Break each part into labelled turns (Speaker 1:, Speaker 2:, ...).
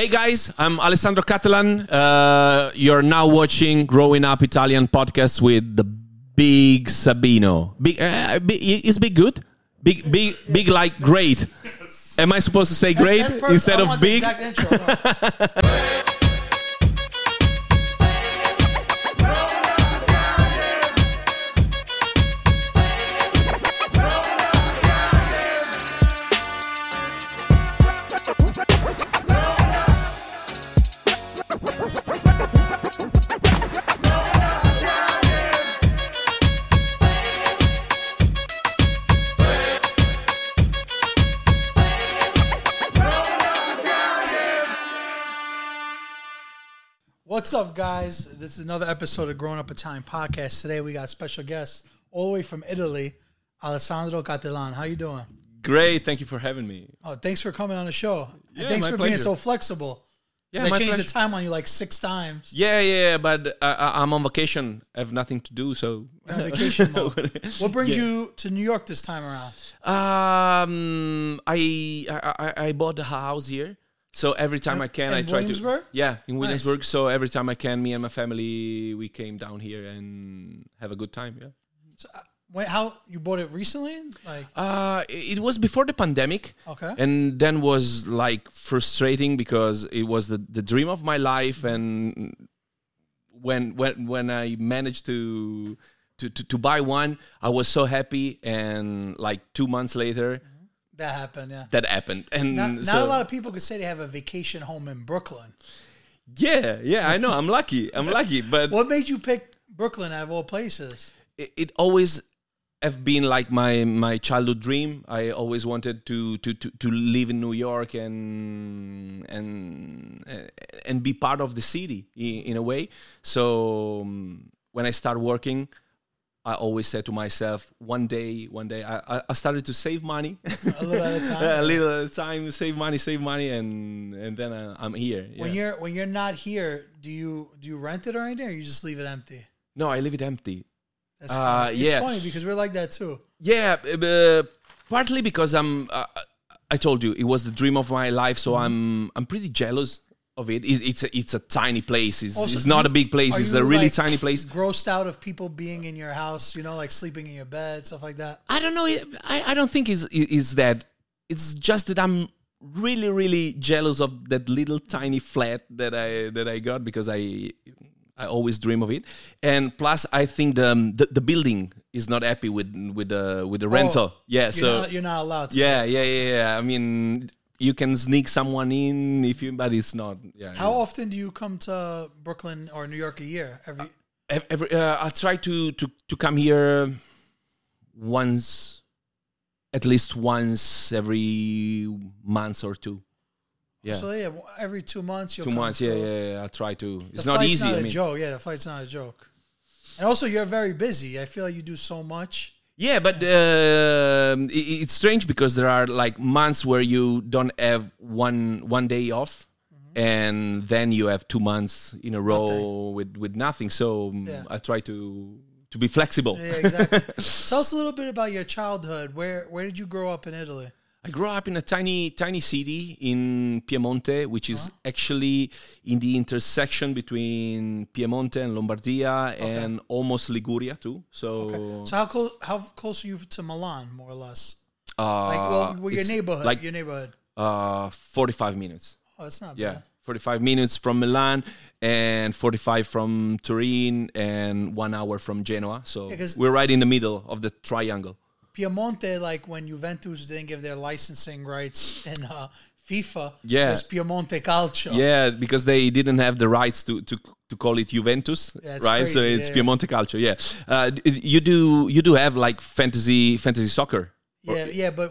Speaker 1: Hey guys, I'm Alessandro Cattelan. Uh, you're now watching Growing Up Italian podcast with the big Sabino. Big, uh, big is big good? Big, big, big like great. Am I supposed to say great
Speaker 2: That's
Speaker 1: instead of big?
Speaker 2: What's up, guys? This is another episode of Growing Up Italian podcast. Today we got special guests all the way from Italy, Alessandro Cattelan. How you doing?
Speaker 1: Great, thank you for having me.
Speaker 2: Oh, thanks for coming on the show. And
Speaker 1: Yeah,
Speaker 2: thanks
Speaker 1: my
Speaker 2: for being so flexible.
Speaker 1: Yeah,
Speaker 2: I changed the time on you like six times.
Speaker 1: Yeah, yeah, but I- I'm on vacation. I have nothing to do, so.
Speaker 2: Vacation mode. What brings
Speaker 1: Yeah.
Speaker 2: you to New York this time around?
Speaker 1: Um, I, I I I bought a house here, so every time I can, I try to. Yeah, in Williamsburg. So every time I can, me and my family, we came down here and have a good time. Yeah.
Speaker 2: So, uh, wait, how you bought it recently? Like,
Speaker 1: Uh, it it was before the pandemic.
Speaker 2: okay,
Speaker 1: and then was like frustrating because it was the, the dream of my life and when when when i managed to to, to, to buy one i was so happy and like two months later
Speaker 2: that happened. Yeah.
Speaker 1: that happened and
Speaker 2: Not, not
Speaker 1: so
Speaker 2: a lot of people could say they have a vacation home in Brooklyn.
Speaker 1: yeah yeah i know i'm lucky i'm lucky but
Speaker 2: What made you pick Brooklyn out of all places?
Speaker 1: it, it always have been like my my childhood dream. I always wanted to to to, to live in New York and and and be part of the city in, in a way. So um, when I started working, I always said to myself, one day, one day, I, I- I started to save money,
Speaker 2: A little at a time.
Speaker 1: a little at a time, save money, save money, and and then uh, I'm here.
Speaker 2: When you're when you're not here, do you do you rent it or anything, or you just leave it empty?
Speaker 1: No, I leave it empty.
Speaker 2: That's
Speaker 1: Uh,
Speaker 2: funny.
Speaker 1: yeah.
Speaker 2: It's funny because we're like that too.
Speaker 1: Yeah, uh, partly because I'm. Uh, I told you it was the dream of my life, so I'm. I'm pretty jealous of it. it it's a, it's a tiny place. It's,
Speaker 2: Also,
Speaker 1: it's not
Speaker 2: you-
Speaker 1: a big place. It's a really
Speaker 2: like,
Speaker 1: tiny place.
Speaker 2: Grossed out of people being in your house, you know, like sleeping in your bed, stuff like that.
Speaker 1: I don't know. I, I don't think is is that. It's just that I'm really really jealous of that little tiny flat that I that I got because I I always dream of it. And plus, I think the um, the, the building is not happy with with the with the rental. Yeah,
Speaker 2: You're,
Speaker 1: so
Speaker 2: not, you're not allowed to.
Speaker 1: Yeah, yeah, yeah, yeah. I mean, you can sneak someone in if you, but it's not. Yeah.
Speaker 2: How often do you come to Brooklyn or New York a year? Every
Speaker 1: Ev- Every, uh, I try to to to come here once, at least once every month or two. Yeah,
Speaker 2: so yeah, every two months you'll
Speaker 1: two months. Yeah, yeah, yeah. I try to.
Speaker 2: The
Speaker 1: It's not easy.
Speaker 2: Not
Speaker 1: I mean,
Speaker 2: joke. Yeah, the flight's not a joke. And also, you're very busy. I feel like you do so much.
Speaker 1: Yeah, but um i it's strange because there are like months where you don't have one one day off, and then you have two months in a row with with nothing. So um,
Speaker 2: Yeah.
Speaker 1: I try to to be flexible.
Speaker 2: Yeah, exactly. Tell us a little bit about your childhood. Where where did you grow up in Italy?
Speaker 1: I grew up in a tiny tiny city in Piemonte, which is actually in the intersection between Piemonte and Lombardia, and almost Liguria too. So,
Speaker 2: So how close how close are you to Milan, more or less?
Speaker 1: uh,
Speaker 2: Like, well, well your neighborhood,
Speaker 1: like
Speaker 2: your neighborhood.
Speaker 1: uh, forty five minutes.
Speaker 2: Oh, that's not
Speaker 1: Yeah,
Speaker 2: bad.
Speaker 1: 45 minutes from Milan and 45 from Turin and one hour from Genoa. So
Speaker 2: 'cause-
Speaker 1: we're right in the middle of the triangle.
Speaker 2: Piemonte, like when Juventus didn't give their licensing rights in uh, FIFA,
Speaker 1: Yeah.
Speaker 2: it's Piemonte Calcio.
Speaker 1: Yeah, because they didn't have the rights to to, to call it Juventus,
Speaker 2: That's
Speaker 1: right? so it's
Speaker 2: yeah.
Speaker 1: Piemonte Calcio. Yeah, uh, you do you do have like fantasy fantasy soccer.
Speaker 2: yeah, yeah. But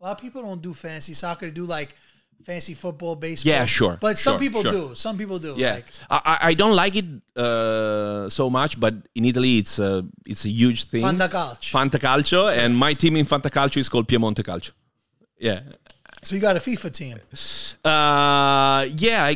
Speaker 2: a lot of people don't do fantasy soccer. They do like fantasy football, baseball.
Speaker 1: Yeah, sure,
Speaker 2: But some
Speaker 1: sure,
Speaker 2: people
Speaker 1: sure.
Speaker 2: do. Some people do.
Speaker 1: Yeah,
Speaker 2: Like,
Speaker 1: I, I- don't like it uh, so much, but in Italy it's a it's a huge thing.
Speaker 2: Fantacalcio.
Speaker 1: Fantacalcio, and my team in Fantacalcio is called Piemonte Calcio. Yeah,
Speaker 2: so you got a FIFA team.
Speaker 1: uh, yeah, I,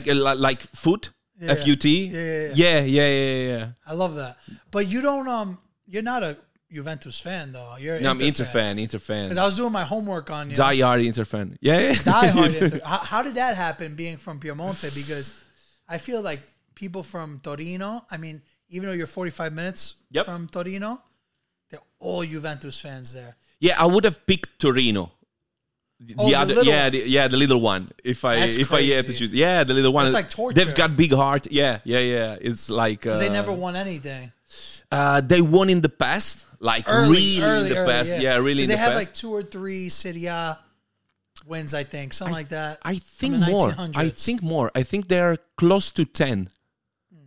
Speaker 1: like foot,
Speaker 2: Yeah.
Speaker 1: F U T.
Speaker 2: Yeah, yeah,
Speaker 1: yeah, yeah, yeah, yeah.
Speaker 2: I love that. But you don't. Um, you're not a Juventus fan though. You're an
Speaker 1: No, I'm Inter
Speaker 2: fan.
Speaker 1: fan, Inter fan.
Speaker 2: Because I was doing my homework on you.
Speaker 1: Die hard Inter fan. Yeah, yeah.
Speaker 2: Die hard Inter. How, how did that happen being from Piemonte? Because I feel like people from Torino, I mean, even though you're 45 minutes
Speaker 1: Yep.
Speaker 2: from Torino, they're all Juventus fans there.
Speaker 1: Yeah, I would have picked Torino. The,
Speaker 2: Oh, the
Speaker 1: other, yeah, the, yeah, the little one. If I
Speaker 2: That's
Speaker 1: if I had to choose, yeah, the little one.
Speaker 2: That's like torture.
Speaker 1: They've got big heart. Yeah, yeah, yeah. It's like uh,
Speaker 2: they never won anything.
Speaker 1: Uh, they won in the past, like
Speaker 2: Early,
Speaker 1: really
Speaker 2: early,
Speaker 1: in the
Speaker 2: early,
Speaker 1: past.
Speaker 2: yeah.
Speaker 1: Yeah, really in the past.
Speaker 2: they
Speaker 1: the
Speaker 2: had like two or three Serie A wins, I think, something like that.
Speaker 1: I think more. I think more. I think they're close to ten.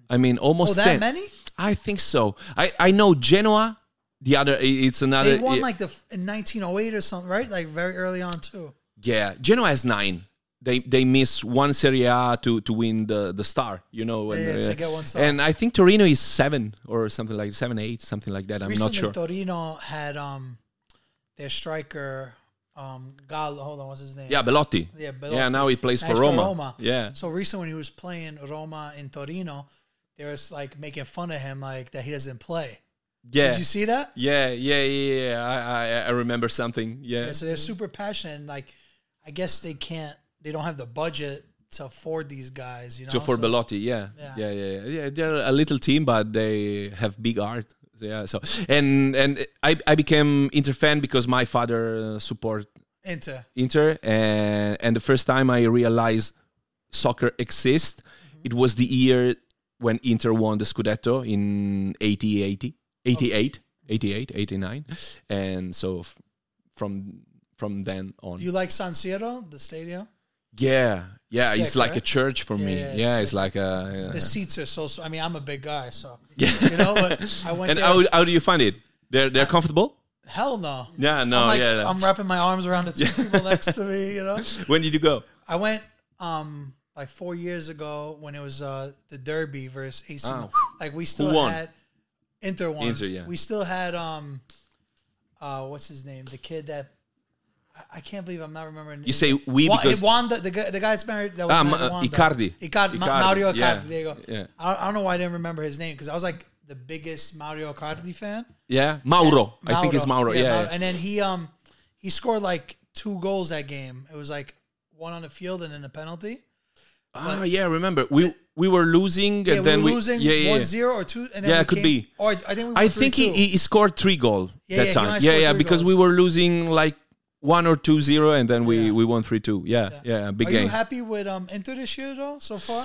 Speaker 1: I mean,
Speaker 2: oh,
Speaker 1: almost
Speaker 2: that
Speaker 1: ten.
Speaker 2: many?
Speaker 1: I think so. I I know Genoa. The other, it's another.
Speaker 2: They won like the in 1908 or something, right? Like very early on too.
Speaker 1: Yeah, Genoa has nine. They they miss one Serie A to to win the the star. You know, and,
Speaker 2: Yeah,
Speaker 1: uh,
Speaker 2: get one star.
Speaker 1: And I think Torino is seven or something like seven, eight, something like that. I'm
Speaker 2: Recently,
Speaker 1: not sure.
Speaker 2: Torino had um their striker um Gallo. Hold on, what's his name?
Speaker 1: yeah, Belotti.
Speaker 2: Yeah, Belotti.
Speaker 1: Yeah, now he plays
Speaker 2: Nice
Speaker 1: for Roma. Yeah,
Speaker 2: So recently, when he was playing Roma in Torino, they was like making fun of him, like that he doesn't play.
Speaker 1: yeah,
Speaker 2: Did you see that?
Speaker 1: yeah, yeah, yeah. yeah. I, I I remember something. Yeah,
Speaker 2: Yeah, so they're super passionate. And like, I guess they can't. They don't have the budget to afford these guys. You know.
Speaker 1: so for
Speaker 2: So-
Speaker 1: Belotti, yeah.
Speaker 2: Yeah.
Speaker 1: yeah, yeah, yeah, yeah. They're a little team, but they have big art. Yeah, so and and I I became Inter fan because my father uh, support
Speaker 2: Inter.
Speaker 1: Inter, and and the first time I realized soccer exists,
Speaker 2: Mm-hmm.
Speaker 1: it was the year when Inter won the Scudetto in 80, 80, 88, 88, 89, and so f- from from then on,
Speaker 2: Do you like San Siro, the stadium?
Speaker 1: Yeah, yeah, it's
Speaker 2: Sick,
Speaker 1: like
Speaker 2: right?
Speaker 1: a church for me.
Speaker 2: yeah,
Speaker 1: Yeah,
Speaker 2: it's
Speaker 1: it's like a.
Speaker 2: The seats are so. I mean, I'm a big guy, so
Speaker 1: yeah.
Speaker 2: you know. But I went
Speaker 1: and
Speaker 2: there.
Speaker 1: how, how do you find it? They're they're comfortable.
Speaker 2: hell no.
Speaker 1: Yeah, no,
Speaker 2: I'm like,
Speaker 1: yeah. yeah.
Speaker 2: I'm wrapping my arms around the two people next to me. You know.
Speaker 1: when did you go?
Speaker 2: I went um like four years ago when it was uh the Derby versus AC.
Speaker 1: Oh.
Speaker 2: Like we still
Speaker 1: won?
Speaker 2: had Inter won.
Speaker 1: Inter, yeah.
Speaker 2: We still had um uh what's his name? The kid that I- can't believe I'm not remembering.
Speaker 1: You say we
Speaker 2: Wa-
Speaker 1: because
Speaker 2: Juan, the, the guy the guy that's married that was
Speaker 1: Ah,
Speaker 2: married
Speaker 1: Ma-
Speaker 2: to
Speaker 1: Icardi.
Speaker 2: Icardi, Ma-
Speaker 1: Icardi,
Speaker 2: Mario Icardi.
Speaker 1: yeah,
Speaker 2: There you go.
Speaker 1: yeah.
Speaker 2: I, I don't know why I didn't remember his name because I was like the biggest Mario Icardi fan.
Speaker 1: yeah, Mauro. I think it's Mauro. Yeah,
Speaker 2: Mauro. And then he um he scored like two goals that game. It was like one on the field and then a penalty.
Speaker 1: Ah, yeah, remember we we were losing
Speaker 2: Yeah,
Speaker 1: and then
Speaker 2: we were
Speaker 1: we
Speaker 2: losing
Speaker 1: yeah, yeah, yeah.
Speaker 2: zero or two. And then
Speaker 1: Yeah,
Speaker 2: we
Speaker 1: it could
Speaker 2: came-
Speaker 1: be.
Speaker 2: Or I think we
Speaker 1: I think he,
Speaker 2: 3-2.
Speaker 1: he scored three goals
Speaker 2: Yeah,
Speaker 1: that
Speaker 2: yeah,
Speaker 1: time. Yeah, yeah, because we were losing like one or two zero, and then we
Speaker 2: Yeah.
Speaker 1: we won three two. Yeah, yeah, big
Speaker 2: Are
Speaker 1: game.
Speaker 2: you happy with um Inter this year though so far?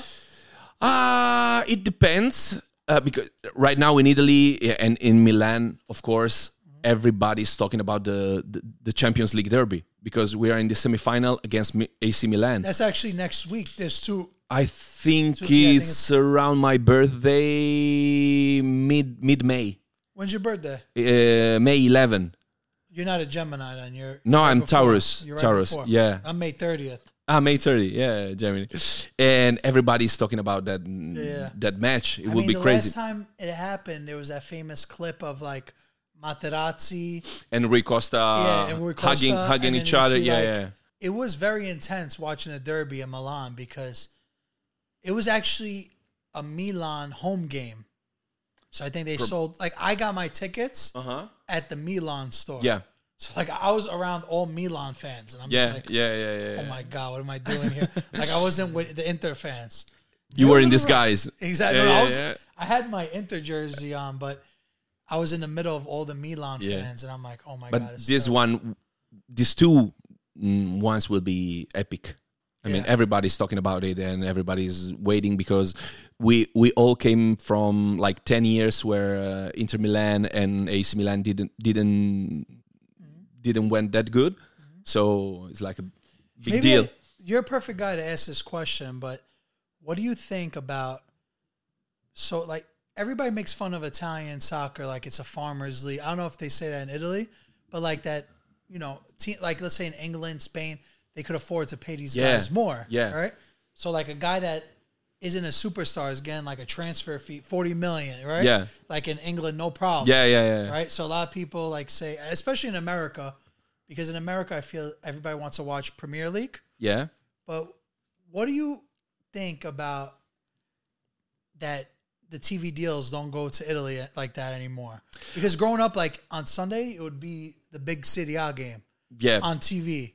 Speaker 1: Ah, it depends. Uh, because right now in Italy and in Milan, of course, everybody's talking about the, the the Champions League derby because we are in the semifinal against Mi- AC Milan.
Speaker 2: That's actually next week. There's two.
Speaker 1: I think
Speaker 2: So, yeah, I think
Speaker 1: it's around my birthday, mid mid May,
Speaker 2: When's your birthday?
Speaker 1: uh, May 11.
Speaker 2: You're not a Gemini then. You're
Speaker 1: No,
Speaker 2: right
Speaker 1: I'm
Speaker 2: before.
Speaker 1: Taurus.
Speaker 2: You're right
Speaker 1: Taurus.
Speaker 2: before.
Speaker 1: Yeah.
Speaker 2: I'm May 30th.
Speaker 1: Ah, May 30. Yeah, Germany. And everybody's talking about that
Speaker 2: Yeah.
Speaker 1: that match. It
Speaker 2: I
Speaker 1: will
Speaker 2: mean,
Speaker 1: be
Speaker 2: the
Speaker 1: crazy.
Speaker 2: last time it happened, there was that famous clip of like Materazzi.
Speaker 1: and Rui Costa,
Speaker 2: yeah, and Rui Costa,
Speaker 1: hugging hugging each other.
Speaker 2: see,
Speaker 1: Yeah,
Speaker 2: like,
Speaker 1: yeah.
Speaker 2: It was very intense watching the derby in Milan because it was actually a Milan home game. So I think they sold like I got my tickets
Speaker 1: Uh-huh.
Speaker 2: At the Milan store.
Speaker 1: Yeah.
Speaker 2: So like I was around all Milan fans, and I'm
Speaker 1: Yeah,
Speaker 2: just like,
Speaker 1: yeah, yeah, yeah.
Speaker 2: oh my god, what am I doing here? like I wasn't with the Inter fans.
Speaker 1: You were in disguise.
Speaker 2: Exactly.
Speaker 1: Yeah,
Speaker 2: No, I was.
Speaker 1: yeah.
Speaker 2: I had my Inter jersey on, but I was in the middle of all the Milan
Speaker 1: Yeah.
Speaker 2: fans, and I'm like, oh my
Speaker 1: But
Speaker 2: god. But
Speaker 1: this
Speaker 2: terrible.
Speaker 1: one, these two mm, will be epic. I mean, everybody's talking about it, and everybody's waiting because we we all came from like ten years where uh, Inter Milan and AC Milan didn't didn't didn't went that good. So it's like a big
Speaker 2: Maybe
Speaker 1: deal.
Speaker 2: I- you're a perfect guy to ask this question, but what do you think about? So, like, everybody makes fun of Italian soccer, like it's a farmers' league. I don't know if they say that in Italy, but like that, you know, te- like let's say in England, Spain, they could afford to pay these
Speaker 1: Yeah.
Speaker 2: guys more.
Speaker 1: Yeah.
Speaker 2: Right. So, like a guy that isn't a superstar is getting like a transfer fee, forty million, right?
Speaker 1: Yeah.
Speaker 2: Like in England, no problem
Speaker 1: Yeah, yeah, yeah.
Speaker 2: right? So a lot of people like say, especially in America, because in America, I feel everybody wants to watch Premier League.
Speaker 1: Yeah.
Speaker 2: But what do you think about that? the TV deals don't go to Italy uh, like that anymore. Because growing up, like on Sunday, it would be the big Serie A game
Speaker 1: Yeah.
Speaker 2: on TV.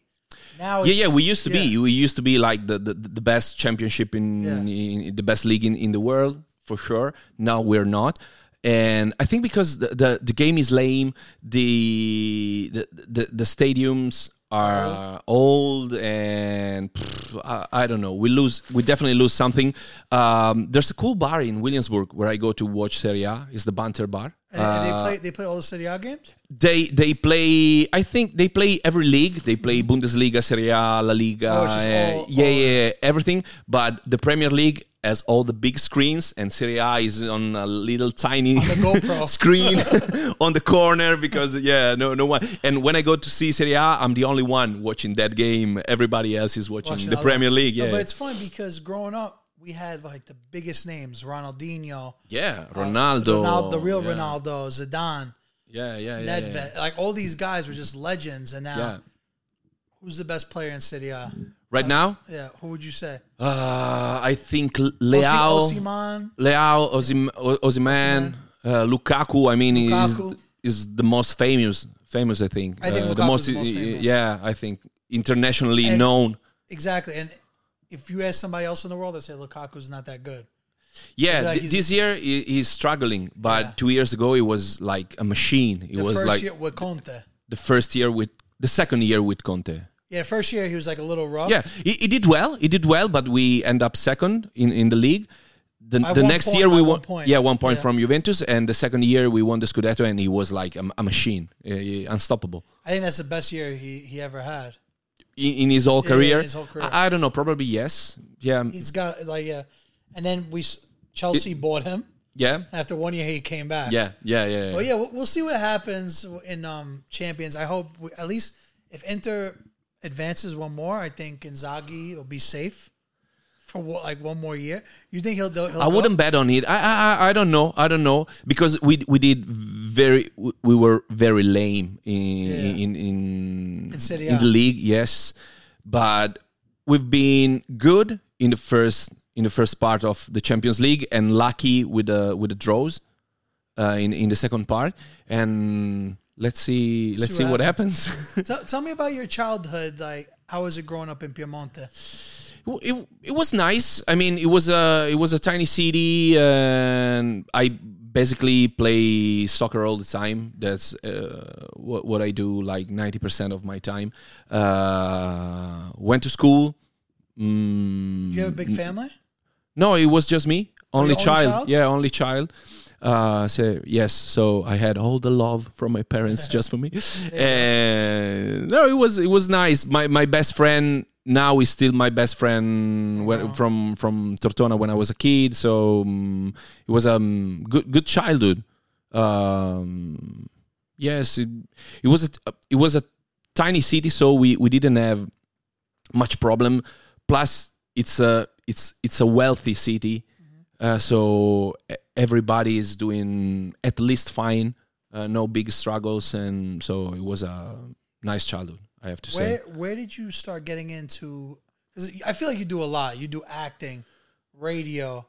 Speaker 2: Now,
Speaker 1: yeah, yeah, we used to
Speaker 2: yeah.
Speaker 1: be. We used to be like the, the, the best championship in,
Speaker 2: Yeah.
Speaker 1: in the best league in, in the world for sure. Now we're not, and I think because the the, the game is lame, the the the, the stadiums are old and pff, I, I don't know. We lose. We definitely lose something. Um, there's a cool bar in Williamsburg where I go to watch Serie A. It's the Banter Bar.
Speaker 2: And, and they
Speaker 1: Uh,
Speaker 2: play they play all the Serie A games.
Speaker 1: they they play. I think they play every league. They play Bundesliga, Serie A, La Liga.
Speaker 2: Oh, it's just
Speaker 1: uh,
Speaker 2: all-
Speaker 1: yeah,
Speaker 2: all-
Speaker 1: yeah, everything. But the Premier League has all the big screens, and Serie A is on a little tiny screen on the corner because yeah, no, no one. And when I go to see Serie A, I'm the only one watching that game. Everybody else is watching,
Speaker 2: Watching
Speaker 1: the Premier League.
Speaker 2: No,
Speaker 1: Yeah,
Speaker 2: but it's fun because growing up, we had like the biggest names: Ronaldinho,
Speaker 1: yeah, uh, Ronaldo,
Speaker 2: Ronaldo, the real
Speaker 1: yeah.
Speaker 2: Ronaldo, Zidane,
Speaker 1: Yeah, yeah, yeah.
Speaker 2: Nedved.
Speaker 1: yeah.
Speaker 2: Like all these guys were just legends. And now, who's the best player in Serie A?
Speaker 1: Right now,
Speaker 2: Yeah, who would you say?
Speaker 1: uh, I think Leao.
Speaker 2: Osimhen.
Speaker 1: Leao, Osim, Osimhen, uh, Lukaku. I mean,
Speaker 2: Lukaku.
Speaker 1: is is the most famous. Famous, I think.
Speaker 2: I think
Speaker 1: uh,
Speaker 2: the most famous.
Speaker 1: Yeah, I think internationally
Speaker 2: And-
Speaker 1: known.
Speaker 2: Exactly. And if you ask somebody else in the world, they say Lukaku's not that good.
Speaker 1: Yeah,
Speaker 2: like
Speaker 1: th- this year he's struggling, but
Speaker 2: Yeah.
Speaker 1: two years ago he was like a machine. It was
Speaker 2: The
Speaker 1: was
Speaker 2: first
Speaker 1: like
Speaker 2: year with Conte.
Speaker 1: the first year with the second year with Conte.
Speaker 2: Yeah, first year he was like a little rough.
Speaker 1: Yeah, he, he did well. He did well, but we end up second in, in the league. The, the next
Speaker 2: point,
Speaker 1: year we won.
Speaker 2: point.
Speaker 1: Yeah, one point
Speaker 2: Yeah.
Speaker 1: from Juventus, and the second year we won the Scudetto, and he was like a, a machine, uh, unstoppable.
Speaker 2: I think that's the best year he, he ever had.
Speaker 1: in, in his whole
Speaker 2: Yeah, yeah,
Speaker 1: career.
Speaker 2: his whole career.
Speaker 1: I, I don't know, probably yes. Yeah,
Speaker 2: He's got like yeah, and then we Chelsea bought him.
Speaker 1: yeah,
Speaker 2: After one year, he came back.
Speaker 1: yeah, yeah, yeah.
Speaker 2: Well, yeah, we'll, we'll see what happens in um, Champions. I hope we, at least if Inter advances one more, I think Inzaghi will be safe for like one more year. You think he'll? he'll
Speaker 1: I
Speaker 2: go?
Speaker 1: wouldn't bet on it. I, I I- don't know. I don't know because we we did very we- we were very lame in
Speaker 2: Yeah.
Speaker 1: in in,
Speaker 2: In
Speaker 1: in the league. Yes, but we've been good in the first in the first part of the Champions League and lucky with the with the draws uh, in in the second part. And let's see let's
Speaker 2: See
Speaker 1: see,
Speaker 2: what
Speaker 1: what happens.
Speaker 2: Tell, tell me about your childhood. Like, how was it growing up in Piemonte?
Speaker 1: it, it was nice. I mean, it was a it was a tiny city, and I basically play soccer all the time. That's uh, what what I do like ninety percent of my time. Uh, went to school. Mm,
Speaker 2: you have a big family?
Speaker 1: no, it was just me, only
Speaker 2: only
Speaker 1: child.
Speaker 2: child?
Speaker 1: Yeah, only child. Uh, so yes, so I had all the love from my parents just for me, and no, it was it was nice. My my best friend now is still my best friend when, from from Tortona when I was a kid. So um, it was a um, good good childhood. Um, yes, it, it was a it was a tiny city, so we we didn't have much problem. Plus, it's a it's it's a wealthy city, uh, so everybody is doing at least fine. Uh, no big struggles, and so it was a nice childhood. I have to say.
Speaker 2: Where Where did you start getting into? Because I feel like you do a lot. You do acting, radio,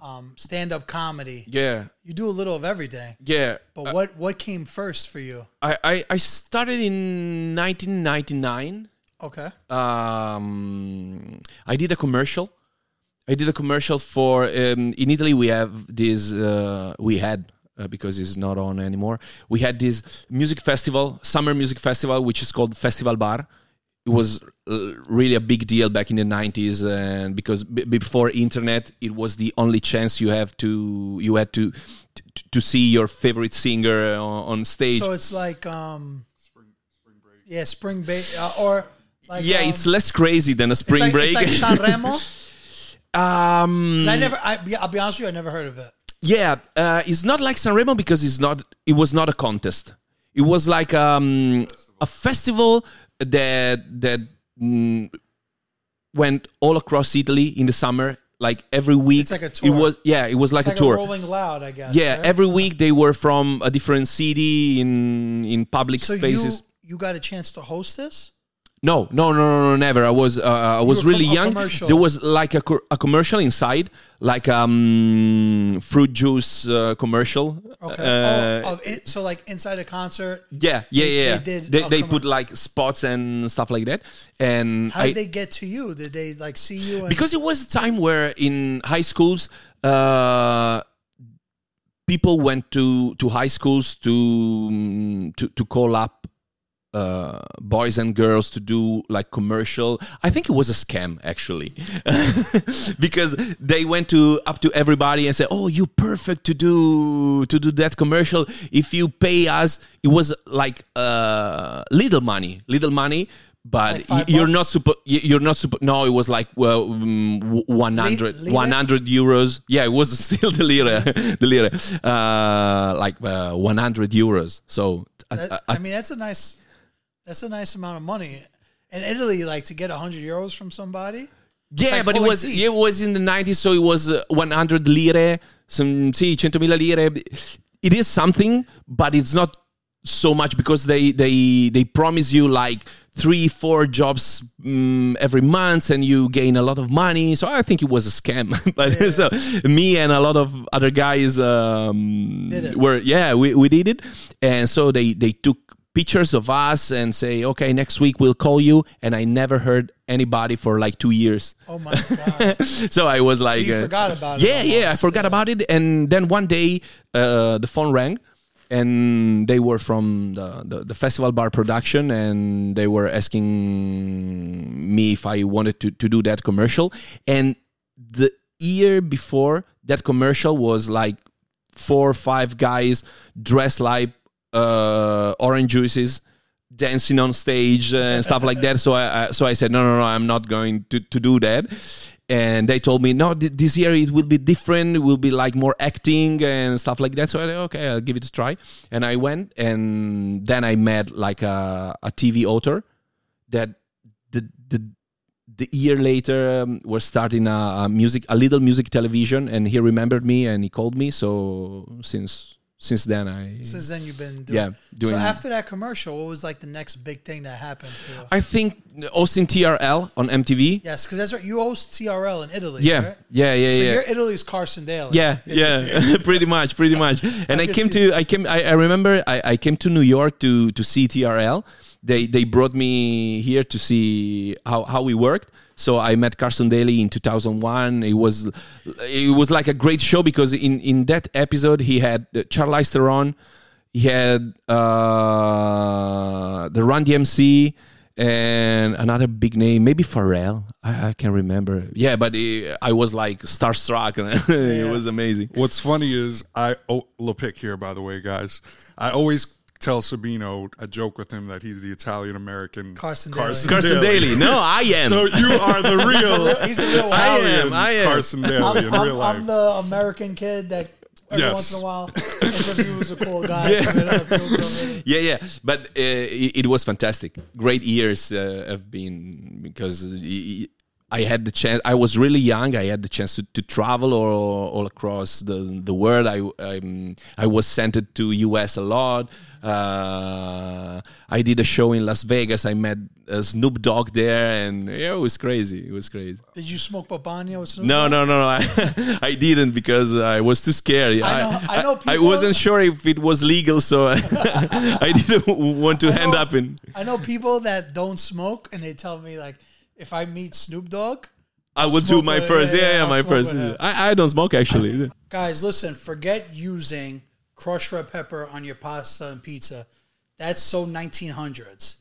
Speaker 2: um, stand up comedy.
Speaker 1: Yeah,
Speaker 2: You do a little of everything.
Speaker 1: yeah.
Speaker 2: But what what came first for you?
Speaker 1: I, I I started in 1999.
Speaker 2: Okay.
Speaker 1: um, I did a commercial. I did a commercial for um, in Italy. We have this. Uh, we had uh, because it's not on anymore. We had this music festival, summer music festival, which is called Festival Bar. It was uh, really a big deal back in the 90s, and because b- before internet, it was the only chance you have to you had to to, to see your favorite singer on, on stage.
Speaker 2: So it's like um, yeah, spring break uh, or like
Speaker 1: yeah,
Speaker 2: um,
Speaker 1: it's less crazy than a
Speaker 2: it's
Speaker 1: spring
Speaker 2: like,
Speaker 1: break.
Speaker 2: It's like Sanremo.
Speaker 1: um,
Speaker 2: I never. I, I'll be honest with you. I never heard of it.
Speaker 1: Yeah, uh, it's not like Sanremo because it's not. It was not a contest. It was like um, a festival that that mm, went all across Italy in the summer. Like every week,
Speaker 2: It's like a
Speaker 1: It was yeah, it was like,
Speaker 2: like
Speaker 1: a tour.
Speaker 2: Rolling Loud, I guess.
Speaker 1: yeah,
Speaker 2: right?
Speaker 1: every week they were from a different city in in public
Speaker 2: so
Speaker 1: spaces.
Speaker 2: you you got a chance to host this.
Speaker 1: No, no, no, no, no, never. I was uh, I was really young.
Speaker 2: commercial.
Speaker 1: There was like a, co- a commercial inside, like um fruit juice uh, commercial.
Speaker 2: Okay.
Speaker 1: Uh,
Speaker 2: oh, oh, it, so like inside a concert,
Speaker 1: Yeah, yeah,
Speaker 2: They-
Speaker 1: yeah.
Speaker 2: they did
Speaker 1: They, they put like spots and stuff like that. And
Speaker 2: how
Speaker 1: I,
Speaker 2: did they get to you? Did they like see you? And,
Speaker 1: because it was a time where in high schools uh, people went to to high schools to mm, to, to call up uh, boys and girls to do like commercial. I think it was a scam actually. Because they went to up to everybody and said oh you perfect to do to do that commercial. If you pay us it was like uh, little money little money but
Speaker 2: Like five
Speaker 1: y- you're not super you're not super no it was like well um, 100
Speaker 2: Li- lire?
Speaker 1: 100 euros. Yeah it was still the lira the lira. Uh, like uh, 100 euros. So I- I-
Speaker 2: I mean, that's a nice, that's a nice amount of money. In Italy, like to get hundred euros from somebody.
Speaker 1: Yeah,
Speaker 2: like
Speaker 1: but it was
Speaker 2: teeth.
Speaker 1: it was in the 90s, so it was uh, 100 lire, some sì, 100.000 lire. It is something, but it's not so much because they they they promise you like three four jobs um, every month and you gain a lot of money so i think it was a scam but so me and a lot of other guys um
Speaker 2: Did it.
Speaker 1: were yeah we, we did it and so they they took pictures of us and say okay next week we'll call you and i never heard anybody for like two years
Speaker 2: Oh my god!
Speaker 1: so I was like,
Speaker 2: you
Speaker 1: uh,
Speaker 2: forgot about it
Speaker 1: Yeah, yeah, I forgot
Speaker 2: yeah.
Speaker 1: about it. And then one day, uh, the phone rang, and they were from the, the, the festival bar production, and they were asking me if I wanted to to do that commercial. And the year before, that commercial was like four or five guys dressed like uh, orange juices dancing on stage and stuff like that. So I, I so I said no no no I'm not going to, to do that. And they told me no th- this year it will be different. It will be like more acting and stuff like that. So I said okay I'll give it a try. And I went and then I met like a, a TV author that the the the year later um, was starting a, a music a little music television and he remembered me and he called me so since since then i
Speaker 2: Since then, you've been doing.
Speaker 1: yeah doing
Speaker 2: so after that commercial, what was like the next big thing that happened?
Speaker 1: I think austin trl on mtv
Speaker 2: Yes, because that's right. You host TRL in Italy.
Speaker 1: yeah
Speaker 2: right?
Speaker 1: yeah yeah
Speaker 2: So
Speaker 1: yeah
Speaker 2: you're Italy's Carson Daly.
Speaker 1: yeah yeah pretty much pretty much and i
Speaker 2: can
Speaker 1: came to i came i, I remember I, I came to new york to to see trl they they brought me here to see how how we worked so i met carson daly in 2001 it was it was like a great show because in in that episode he had charlize theron he had uh the run dmc and another big name, maybe Pharrell. I, I can't remember. Yeah, but uh, I was like starstruck, and it was amazing.
Speaker 3: What's funny is I oh Lepic here, by the way, guys. I always tell Sabino, I joke with him that he's the Italian American
Speaker 2: Carson Daly.
Speaker 1: Carson Daly. No, I am.
Speaker 3: So you are the real
Speaker 2: He's the real one.
Speaker 1: I am, I am.
Speaker 3: Carson Daly
Speaker 2: I'm,
Speaker 3: in
Speaker 2: I'm-
Speaker 3: real life.
Speaker 2: I'm the American kid that every
Speaker 3: Yes.
Speaker 2: once in a while interviews a cool guy. from another field company.
Speaker 1: yeah, yeah. But uh, it, it was fantastic. Great years uh, have been because uh, I had the chance. I was really young. I had the chance to, to travel all, all across the the world. I I'm, I was sent to US a lot. Uh, I did a show in Las Vegas. I met uh, Snoop Dogg there, and yeah, it was crazy. It was crazy.
Speaker 2: Did you smoke Babania with Snoop
Speaker 1: No,
Speaker 2: Dogg?
Speaker 1: no, no, no. I, I didn't because I was too scared.
Speaker 2: I know- I know
Speaker 1: I, wasn't sure if it was legal, so I, I didn't want to end up in.
Speaker 2: I know people that don't smoke, and they tell me like, if I meet Snoop Dogg,
Speaker 1: I would do my first.
Speaker 2: yeah,
Speaker 1: Yeah,
Speaker 2: yeah,
Speaker 1: yeah, my first. I, I don't smoke actually.
Speaker 2: guys, listen, forget using crushed red pepper on your pasta and pizza. That's so 1900s.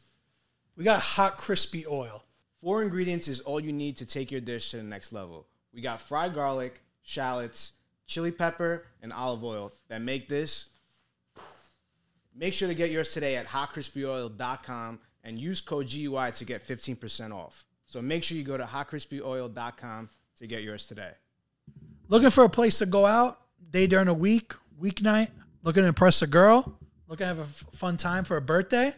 Speaker 2: We got hot, crispy oil.
Speaker 4: Four ingredients is all you need to take your dish to the next level. We got fried garlic, shallots, chili pepper, and olive oil that make this. Make sure to get yours today at hotcrispyoil.com and use code GUI to get 15% off. So make sure you go to hotcrispyoil.com to get yours today.
Speaker 2: Looking for a place to go out, day during a week, weeknight, looking to impress a girl, looking to have a f- fun time for a birthday.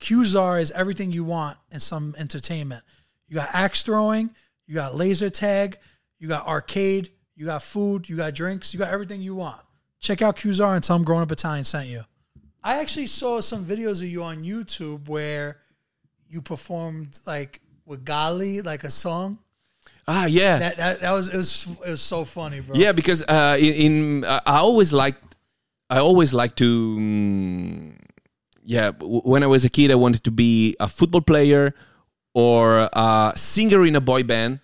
Speaker 2: Qzar is everything you want in some entertainment. You got axe throwing, you got laser tag, you got arcade, you got food, you got drinks, you got everything you want. Check out Qzar and tell them Grown Up Italian sent you. I actually saw some videos of you on YouTube where you performed like with Ghali, like a song.
Speaker 1: Ah, yeah.
Speaker 2: That that, that was it was it was so funny, bro.
Speaker 1: Yeah, because uh, in, in uh, I always liked, I always like to, mm, yeah. When I was a kid, I wanted to be a football player or a singer in a boy band.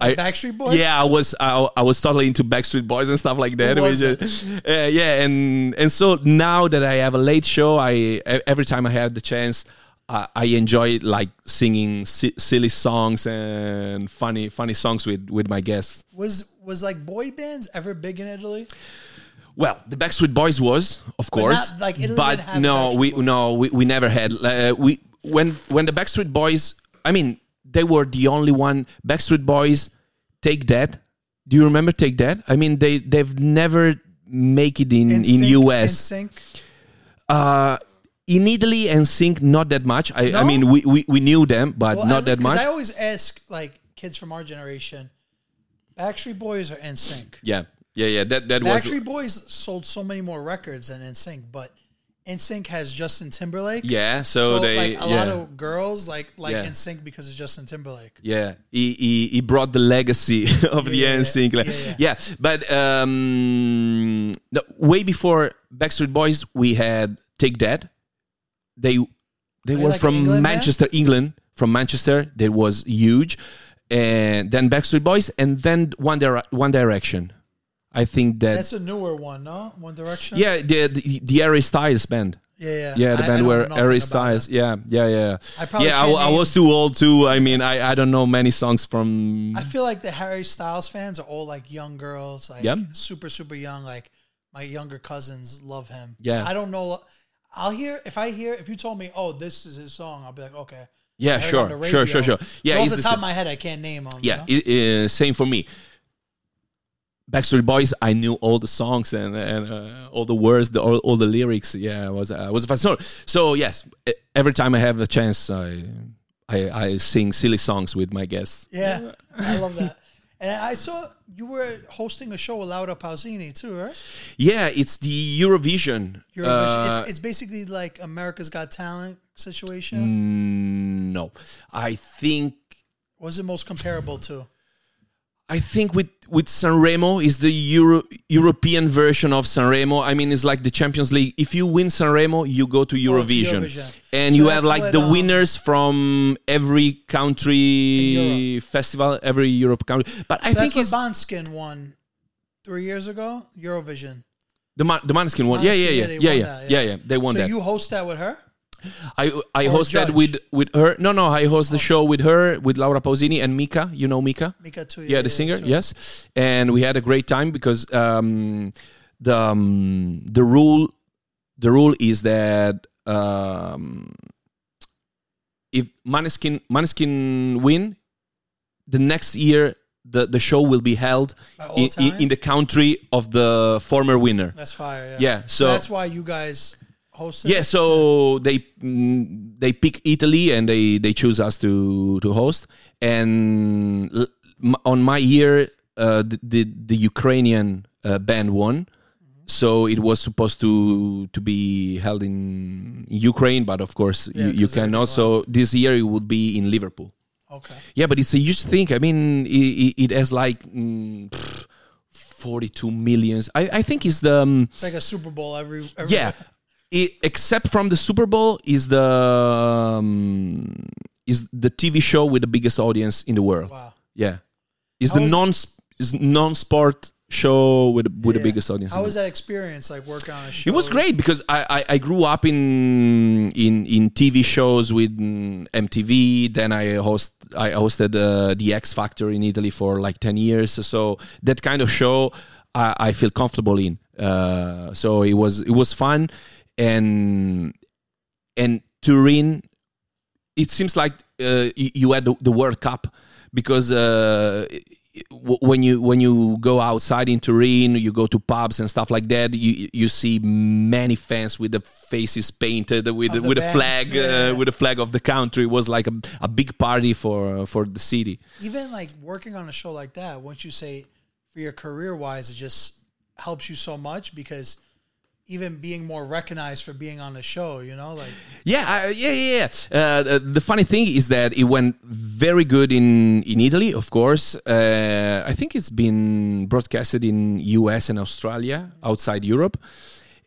Speaker 2: Like
Speaker 1: I-
Speaker 2: Backstreet Boys.
Speaker 1: Yeah, I was I, I was totally into Backstreet Boys and stuff like that. Just- uh, yeah, and and so now that I have a late show, I every time I have the chance, I, I enjoy like singing si- silly songs and funny funny songs with with my guests.
Speaker 2: Was was like boy bands ever big in Italy?
Speaker 1: Well, the Backstreet Boys was, of course,
Speaker 2: not- like,
Speaker 1: but no, we no, we, we never had. Uh, we when when the Backstreet Boys, I mean, they were the only one. Backstreet Boys, Take That. Do you remember Take That? I mean, they they've never make it in in
Speaker 2: NSYNC-
Speaker 1: US.
Speaker 2: NSYNC?
Speaker 1: Uh, in Italy NSYNC, not that much. I, I mean, we, we, we knew them, but
Speaker 2: Well,
Speaker 1: not
Speaker 2: I,
Speaker 1: that much.
Speaker 2: I always ask like kids from our generation, Backstreet Boys or NSYNC.
Speaker 1: yeah, yeah, yeah. That that was
Speaker 2: Backstreet Boys sold so many more records than NSYNC, but NSYNC has Justin Timberlake.
Speaker 1: yeah. So,
Speaker 2: So,
Speaker 1: they
Speaker 2: like a
Speaker 1: yeah.
Speaker 2: lot of girls like like
Speaker 1: Yeah.
Speaker 2: NSYNC because of Justin Timberlake.
Speaker 1: Yeah, he, he, he brought the legacy of the
Speaker 2: Yeah, yeah,
Speaker 1: NSYNC. Like,
Speaker 2: yeah,
Speaker 1: yeah, but um, no, way before Backstreet Boys, we had Take That. They they
Speaker 2: they
Speaker 1: were
Speaker 2: like
Speaker 1: from
Speaker 2: England?
Speaker 1: Manchester, England. From Manchester, that was huge, and then Backstreet Boys, and then One One Direction. I think that
Speaker 2: That's a newer one, no? One Direction.
Speaker 1: yeah, the the, the Harry Styles band.
Speaker 2: yeah, yeah.
Speaker 1: Yeah, the
Speaker 2: I- I
Speaker 1: band
Speaker 2: know
Speaker 1: where Harry Styles. Yeah, yeah, yeah.
Speaker 2: I probably
Speaker 1: yeah, I, I was too old too. I mean, I, I don't know many songs from.
Speaker 2: I feel like the Harry Styles fans are all like young girls, like
Speaker 1: Yeah.
Speaker 2: super super young. Like my younger cousins love him.
Speaker 1: Yeah.
Speaker 2: I don't know. I'll hear if I hear if you told me, oh, this is his song. I'll be like, okay.
Speaker 1: Yeah,
Speaker 2: I
Speaker 1: sure, sure, sure, sure. Yeah,
Speaker 2: But off the
Speaker 1: the
Speaker 2: top
Speaker 1: sa-
Speaker 2: of my head, I can't name them.
Speaker 1: yeah,
Speaker 2: you know?
Speaker 1: it, uh, same for me. Backstreet Boys, I knew all the songs and, and uh, all the words, the, all, all the lyrics. Yeah, I was I was fascinated. So yes, e- every time I have a chance, I I, I sing silly songs with my guests.
Speaker 2: yeah, I love that. And I saw you were hosting a show with Laura Pausini too, right?
Speaker 1: Yeah, it's the Eurovision.
Speaker 2: Eurovision.
Speaker 1: Uh,
Speaker 2: it's, it's basically like America's Got Talent situation.
Speaker 1: mm, no, I think
Speaker 2: What was it most comparable to?
Speaker 1: I think with with Sanremo is the Euro, European version of Sanremo. I mean, it's like the Champions League. If you win Sanremo, you go to
Speaker 2: Oh,
Speaker 1: Eurovision,
Speaker 2: Eurovision.
Speaker 1: and
Speaker 2: So
Speaker 1: you have like the
Speaker 2: um,
Speaker 1: winners from every country festival, every Europe country. But I think
Speaker 2: that's
Speaker 1: it's
Speaker 2: what Maneskin won three years ago. Eurovision.
Speaker 1: the Man- the Maneskin one. Yeah, yeah, yeah, yeah, yeah, yeah,
Speaker 2: yeah.
Speaker 1: yeah. They won
Speaker 2: so
Speaker 1: that.
Speaker 2: you host that with her?
Speaker 1: I I
Speaker 2: or
Speaker 1: host that
Speaker 2: judge?
Speaker 1: with with her. No, no, I host the show with her, with Laura Pausini and Mika. You know Mika.
Speaker 2: Mika too.
Speaker 1: yeah, the singer yes and we had a great time because um, the um, the rule the rule is that um, if Maneskin Maneskin win the next year the, the show will be held in, in, the country of the former winner
Speaker 2: That's fire. Yeah.
Speaker 1: yeah
Speaker 2: So
Speaker 1: so
Speaker 2: that's why you guys hosted.
Speaker 1: yeah, so they mm, they pick Italy and they they choose us to to host. And on my year, uh, the, the the Ukrainian uh, band won. So it was supposed to to be held in Ukraine, but of course
Speaker 2: Yeah,
Speaker 1: you, you
Speaker 2: 'cause
Speaker 1: can
Speaker 2: everything
Speaker 1: also this year it would be in Liverpool.
Speaker 2: Okay.
Speaker 1: Yeah, but it's a huge thing. I mean, it, it, it has like mm, pff, 42 millions. I, I think it's the um,
Speaker 2: It's like a Super Bowl every. every
Speaker 1: yeah. It, except from the Super Bowl is the um, is the TV show with the biggest audience in the world.
Speaker 2: Wow.
Speaker 1: Yeah, is the non is non sport show with with the biggest audience.
Speaker 2: How was that experience? Like working on a show.
Speaker 1: It was great because I, I, I grew up in in in TV shows with mm, MTV. Then I host I hosted uh, the X Factor in Italy for like ten years. So that kind of show I, I feel comfortable in. Uh, so it was it was fun, and and Turin. It seems like uh, you, had the, World Cup because uh, when you when you go outside in Turin, you go to pubs and stuff like that. You you see many fans with the faces painted with
Speaker 2: the
Speaker 1: with a flag
Speaker 2: yeah.
Speaker 1: uh, with a flag of the country. It was like a, a big party for for the city.
Speaker 2: even like working on a show like that. Once you say for your career wise, it just helps you so much because even being more recognized for being on the show. You know, like
Speaker 1: Yeah, uh, yeah, yeah. yeah. Uh, the funny thing is that it went very good in in Italy. Of course, uh, I think it's been broadcasted in U.S. and Australia, outside Europe,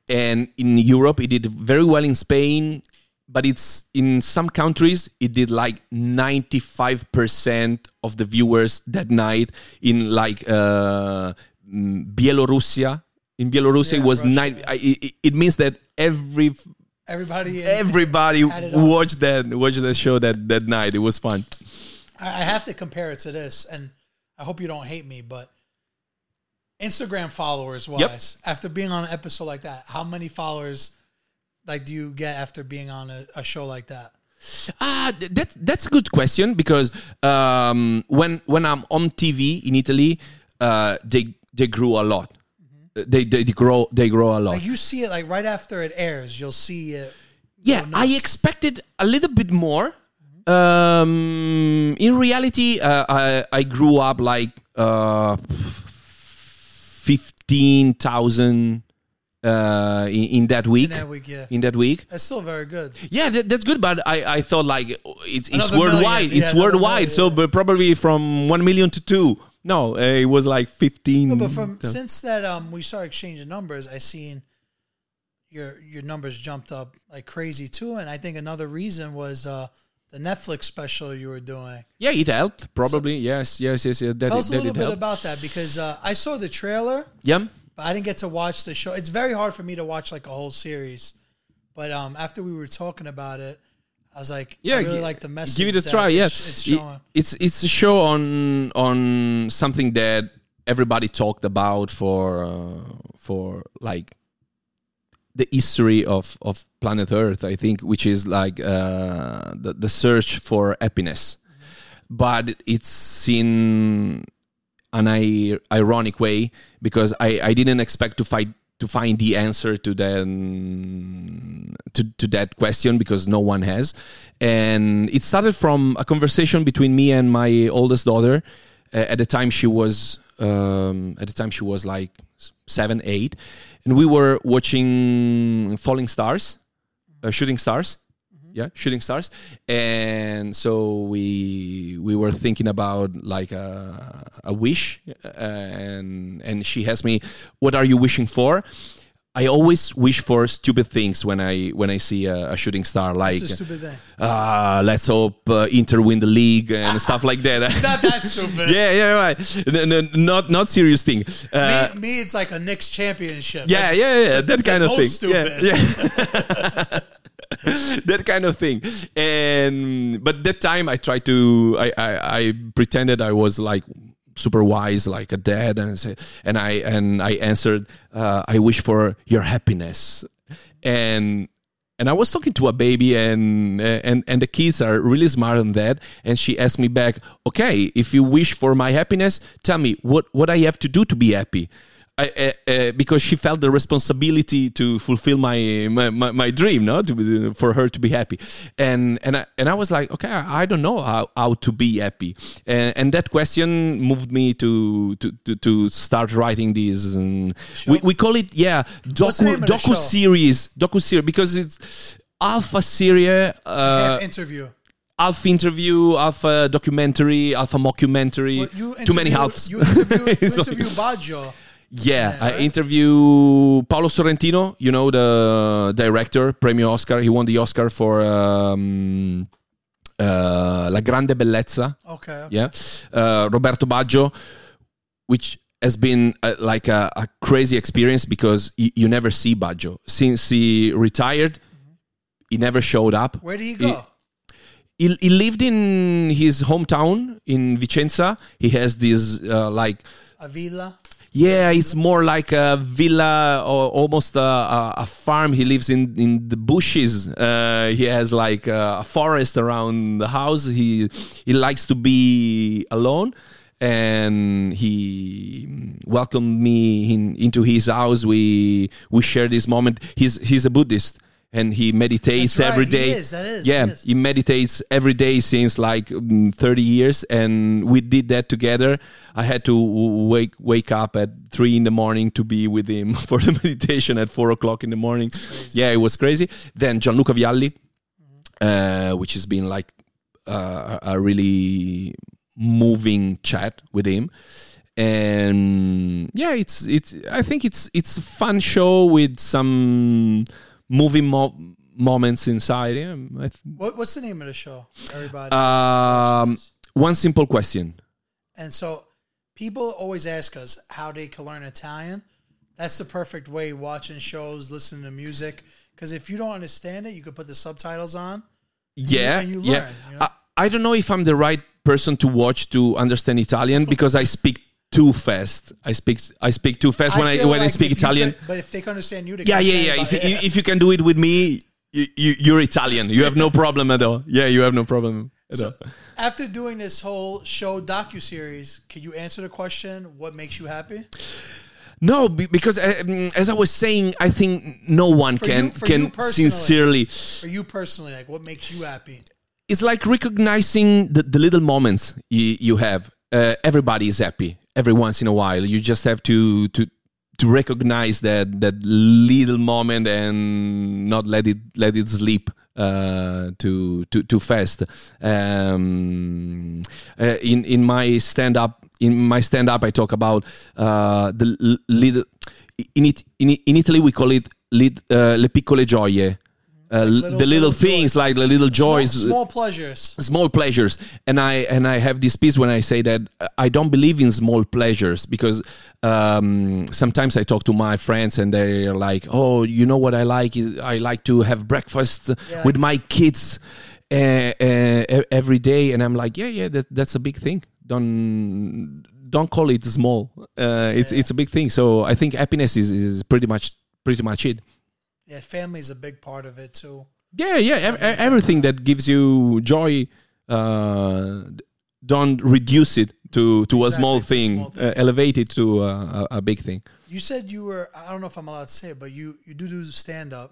Speaker 1: and in Europe it did very well in Spain. But it's in some countries it did like ninety five percent of the viewers that night. In like uh, mm, Belarusia, in Belarusia it
Speaker 2: Yeah,
Speaker 1: was nine. I- It, it means that every
Speaker 2: everybody.
Speaker 1: everybody
Speaker 2: it on.
Speaker 1: watched that watched that show that that night. It was fun.
Speaker 2: I have to compare it to this, and I hope you don't hate me, but Instagram followers wise, after being on an episode like that, how many followers like do you get after being on a, a show like that?
Speaker 1: Ah, th- that that's a good question because um, when when I'm on TV in Italy, uh, they they grew a lot. They, they grow they grow a lot.
Speaker 2: Like you see it like right after it airs, you'll see it.
Speaker 1: yeah, I expected a little bit more. Um, in reality, uh, I I grew up like uh, fifteen thousand uh, in, in that week.
Speaker 2: that week, yeah.
Speaker 1: In that week.
Speaker 2: That's still very good.
Speaker 1: Yeah, that, that's good, but I, I thought like it's it's
Speaker 2: Another
Speaker 1: worldwide.
Speaker 2: Yeah,
Speaker 1: It's
Speaker 2: another
Speaker 1: worldwide,
Speaker 2: million,
Speaker 1: so but probably from one million to two. No, uh, it was like fifteen.
Speaker 2: But from since that um we started exchanging numbers, I seen your your numbers jumped up like crazy too. And I think another reason was uh the Netflix special you were doing.
Speaker 1: yeah, it helped. Probably yes, yes, yes. yes that
Speaker 2: Tell
Speaker 1: it,
Speaker 2: us a little bit
Speaker 1: helped.
Speaker 2: about that because uh, I saw the trailer,
Speaker 1: yeah.
Speaker 2: but I didn't get to watch the show. It's very hard for me to watch like a whole series. But um, after we were talking about it, I was like,
Speaker 1: Yeah,
Speaker 2: I really
Speaker 1: gi-
Speaker 2: like the message.
Speaker 1: Give it a try.
Speaker 2: it's-
Speaker 1: Yes,
Speaker 2: it's
Speaker 1: It- it's it's a show on on something that everybody talked about for uh, for like the history of of planet Earth. I think, which is like uh, the the search for happiness, but it's in an ironic way because I, I didn't expect to find to find the answer to then to, to that question because no one has. And it started from a conversation between me and my oldest daughter. Uh, at the time she was um, at the time she was like seven eight. And we were watching falling stars uh, shooting stars yeah shooting stars and so we we were thinking about like a, a wish uh, and and she asked me what are you wishing for i always wish for stupid things when i when i see a, a shooting star like
Speaker 2: a stupid thing.
Speaker 1: uh, let's hope uh, inter win the league and stuff like that
Speaker 2: Not that stupid.
Speaker 1: yeah yeah right N- n- not not serious thing uh,
Speaker 2: me, me, it's like a Knicks championship.
Speaker 1: yeah,
Speaker 2: That's-
Speaker 1: yeah, yeah, that kind of thing. Yeah,
Speaker 2: stupid.
Speaker 1: yeah. that kind of thing. And but that time I tried to I, I, I pretended I was like super wise like a dad and I and I and I answered uh, I wish for your happiness and and I was talking to a baby and and and the kids are really smart on that and she asked me back okay if you wish for my happiness tell me what what I have to do to be happy I, uh, because she felt the responsibility to fulfill my my, my, my dream, no, to for her to be happy, and and I, and I was like, okay, I don't know how, how to be happy, and, and that question moved me to to, to, to start writing these. Um, we, we call it yeah docu
Speaker 2: name of the
Speaker 1: docu series docu series because it's alpha series. Uh,
Speaker 2: Half interview.
Speaker 1: Alpha interview, alpha documentary, alpha mockumentary.
Speaker 2: Well,
Speaker 1: too many halves.
Speaker 2: You interview, you interview Baggio.
Speaker 1: Yeah, I interview Paolo Sorrentino. You know the director, premio Oscar. He won the Oscar for um, uh, La Grande Bellezza.
Speaker 2: Okay.
Speaker 1: Yeah, uh, Roberto Baggio, which has been uh, like a, a crazy experience because y- you never see Baggio since he retired. He never showed up.
Speaker 2: Where did he go?
Speaker 1: He, he lived in his hometown in Vicenza. He has this uh, like
Speaker 2: A villa.
Speaker 1: Yeah, it's more like a villa or almost a, a, a farm. He lives in, in the bushes. Uh, he has like a, forest around the house. He he likes to be alone, and he welcomed me in, into his house. We we share this moment. He's he's a Buddhist, and he meditates
Speaker 2: That's right,
Speaker 1: every
Speaker 2: he
Speaker 1: day.
Speaker 2: is, that is,
Speaker 1: yeah,
Speaker 2: he is.
Speaker 1: he meditates every day since like mm, 30 years and we did that together. I had to wake wake up at 3 in the morning to be with him for the meditation at 4 o'clock in the morning. Yeah it was crazy. Then gianluca vialli uh, which has been like uh, a really moving chat with him. And yeah it's it's i think it's it's a fun show with some moving mo- moments inside yeah th-
Speaker 2: What, what's the name of the show? Everybody.
Speaker 1: um, one simple question.
Speaker 2: and so people always ask us how they can learn Italian. That's the perfect way watching shows, listening to music. Because if you don't understand it, you can put the subtitles on.
Speaker 1: Yeah,
Speaker 2: and you
Speaker 1: yeah.
Speaker 2: you know?
Speaker 1: I, I don't know if I'm the right person to watch to understand Italian because I speak too fast. I speak I speak too fast when I when I speak Italian.
Speaker 2: could- but if they can understand you, they
Speaker 1: yeah,
Speaker 2: can
Speaker 1: yeah, yeah. If,
Speaker 2: about-
Speaker 1: if you can do it with me, you, you, you're Italian. You have no problem at all. Yeah, you have no problem at all.
Speaker 2: After doing this whole show docu series, can you answer the question? What makes you happy?
Speaker 1: No, because uh, mm, as I was saying, I think no one
Speaker 2: For
Speaker 1: can
Speaker 2: you-
Speaker 1: can sincerely.
Speaker 2: For you personally, like what makes you happy?
Speaker 1: it's like recognizing the, the little moments you, you have. Uh, everybody is happy every once in a while. You just have to to to recognize that that little moment and not let it let it sleep uh, too too too fast. Um, uh, in in my stand up in my stand up, I talk about uh, the little. In it in, in Italy, we call it lit, uh, le piccole gioie. Uh,
Speaker 2: little-
Speaker 1: the little,
Speaker 2: little
Speaker 1: things
Speaker 2: joys.
Speaker 1: like the little joys
Speaker 2: small pleasures.
Speaker 1: small pleasures. And i and i have this piece when i say that i don't believe in small pleasures because um, sometimes i talk to my friends and they're like oh you know what i like is i like to have breakfast
Speaker 2: Yeah.
Speaker 1: with my kids uh, uh, every day. And i'm like yeah yeah that, that's a big thing. Don't don't call it small. Uh, it's it's a big thing. So i think happiness is, is pretty much pretty much it
Speaker 2: Yeah, family is a big part of it too.
Speaker 1: yeah, yeah. ev- ev- everything that gives you joy, uh, don't reduce it to, to a small
Speaker 2: it's a
Speaker 1: thing.
Speaker 2: small thing.
Speaker 1: Uh, elevate it to a, a, big thing.
Speaker 2: You said you were. I don't know if I'm allowed to say it, but you you do do stand up,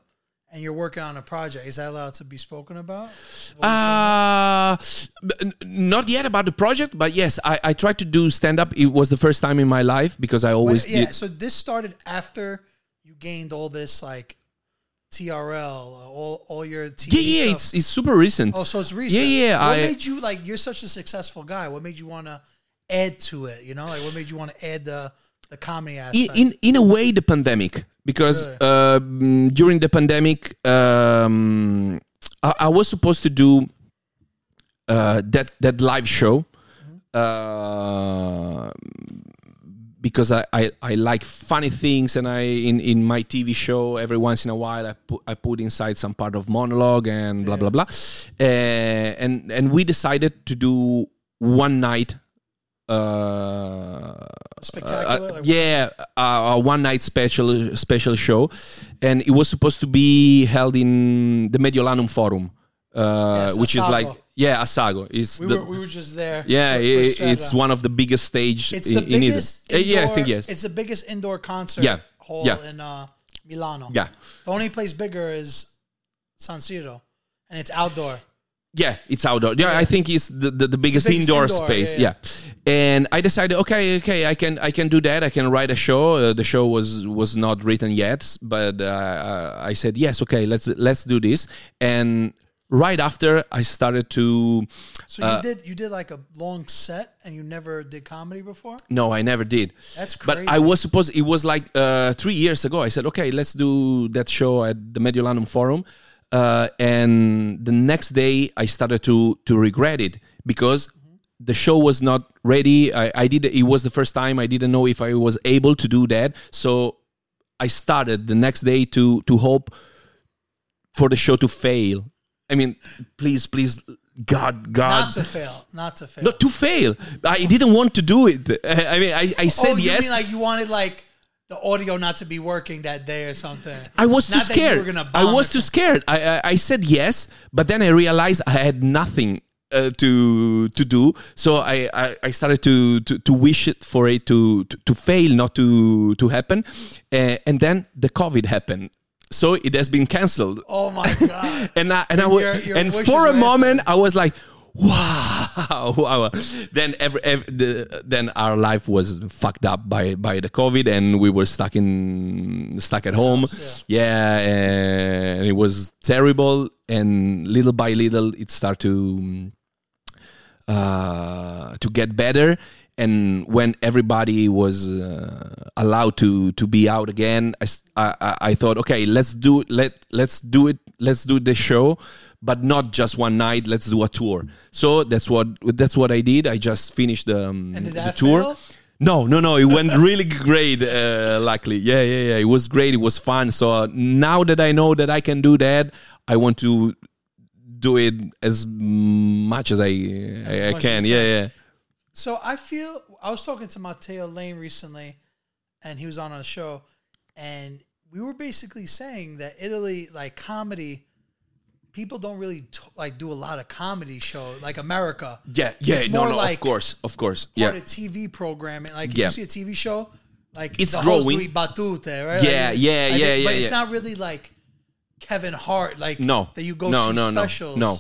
Speaker 2: and you're working on a project. Is that allowed to be spoken about?
Speaker 1: Uh, n- not yet about the project, but yes, I, I tried to do stand up. It was the first time in my life because I always
Speaker 2: But, yeah,
Speaker 1: did.
Speaker 2: so this started after you gained all this like TRL, all all your TV
Speaker 1: Yeah, yeah,
Speaker 2: stuff.
Speaker 1: it's, it's super recent.
Speaker 2: oh, so it's recent.
Speaker 1: Yeah, yeah,
Speaker 2: What
Speaker 1: I-
Speaker 2: made you like? You're such a successful guy. What made you want to add to it? You know, like what made you want to add the the comedy aspect?
Speaker 1: in in a way the pandemic because
Speaker 2: Really?
Speaker 1: uh, mm, during the pandemic um, I, I was supposed to do uh, that that live show uh, because I, I, I like funny things and I in, in my TV show every once in a while I put I put inside some part of monologue and blah blah blah. Uh, and and we decided to do one night uh,
Speaker 2: Spectacular.
Speaker 1: uh,
Speaker 2: like,
Speaker 1: yeah, uh, a one night special special show, and it was supposed to be held in the Mediolanum Forum, uh,
Speaker 2: Yes,
Speaker 1: which is like yeah, Assago is
Speaker 2: We
Speaker 1: the
Speaker 2: were we were just there.
Speaker 1: yeah,
Speaker 2: for- for
Speaker 1: it's one of the biggest stage
Speaker 2: It's
Speaker 1: in,
Speaker 2: the
Speaker 1: in Italy.
Speaker 2: biggest.
Speaker 1: Uh, yeah, I think yes.
Speaker 2: It's the biggest indoor concert
Speaker 1: Yeah,
Speaker 2: hall
Speaker 1: yeah.
Speaker 2: in uh, Milano.
Speaker 1: Yeah,
Speaker 2: The only place bigger is San Siro, and it's outdoor.
Speaker 1: yeah, it's outdoor. Yeah, I think it's the, the, the biggest,
Speaker 2: biggest
Speaker 1: indoor,
Speaker 2: indoor,
Speaker 1: space.
Speaker 2: yeah,
Speaker 1: Yeah, and I decided, okay, okay, I can I can do that. I can write a show. Uh, the show was was not written yet, but uh, I said yes, okay, let's let's do this. And right after, I started to.
Speaker 2: So you
Speaker 1: Uh,
Speaker 2: did you did like a long set, and you never did comedy before.
Speaker 1: No, I never did.
Speaker 2: That's
Speaker 1: But. I was supposed. It was like uh, three years ago. I said, okay, let's do that show at the Mediolanum Forum. Uh, and the next day, I started to to regret it because the show was not ready. I, I did. It was the first time I didn't know if I was able to do that. So I started the next day to to hope for the show to fail. I mean, please, please, God, God,
Speaker 2: Not to fail. Not to fail.
Speaker 1: not to fail. I didn't want to do it. I mean, I, I said
Speaker 2: oh, you
Speaker 1: yes.
Speaker 2: mean like you wanted like the audio not to be working that day or something?
Speaker 1: I was too
Speaker 2: Not you
Speaker 1: scared. I was too scared. I, I I said yes, but then I realized I had nothing uh, to to do. So I, I, I started to, to to wish it for it to to, to fail, not to to happen. Uh, and then the COVID happened. So it has been cancelled.
Speaker 2: Oh my god!
Speaker 1: and I, and I
Speaker 2: And your- your
Speaker 1: and for a moment I was like, wow, wow. Then every, every the, then our life was fucked up by by the COVID, and we were stuck in stuck at home. Yeah. and it was terrible. And little by little, it started to uh, to get better. And when everybody was uh, allowed to to be out again, I I thought, okay, let's do let let's do it, let's do the show, but not just one night. Let's do a tour. So that's what that's what I did. I just finished the, um, the tour.
Speaker 2: fail?
Speaker 1: No, no, no. It went really great. Uh, luckily, yeah, yeah, yeah. It was great. It was fun. So uh, now that I know that I can do that, I want to do it as much as I I, I
Speaker 2: as
Speaker 1: can. Yeah, yeah.
Speaker 2: So I feel I was talking to Matteo Lane recently, and he was on a show, and we were basically saying that Italy, like comedy, people don't really t- like do a lot of comedy show like America.
Speaker 1: Yeah, yeah,
Speaker 2: It's
Speaker 1: no,
Speaker 2: more
Speaker 1: no,
Speaker 2: like
Speaker 1: of course, of course, yeah,
Speaker 2: TV programming, like
Speaker 1: Yeah.
Speaker 2: you see a TV show, like
Speaker 1: It's
Speaker 2: the
Speaker 1: growing.
Speaker 2: do battute, right?
Speaker 1: Yeah,
Speaker 2: Like,
Speaker 1: yeah,
Speaker 2: think-
Speaker 1: yeah,
Speaker 2: But
Speaker 1: yeah,
Speaker 2: it's not really like Kevin Hart, like
Speaker 1: no,
Speaker 2: that you go
Speaker 1: no,
Speaker 2: see
Speaker 1: no, no,
Speaker 2: specials.
Speaker 1: no.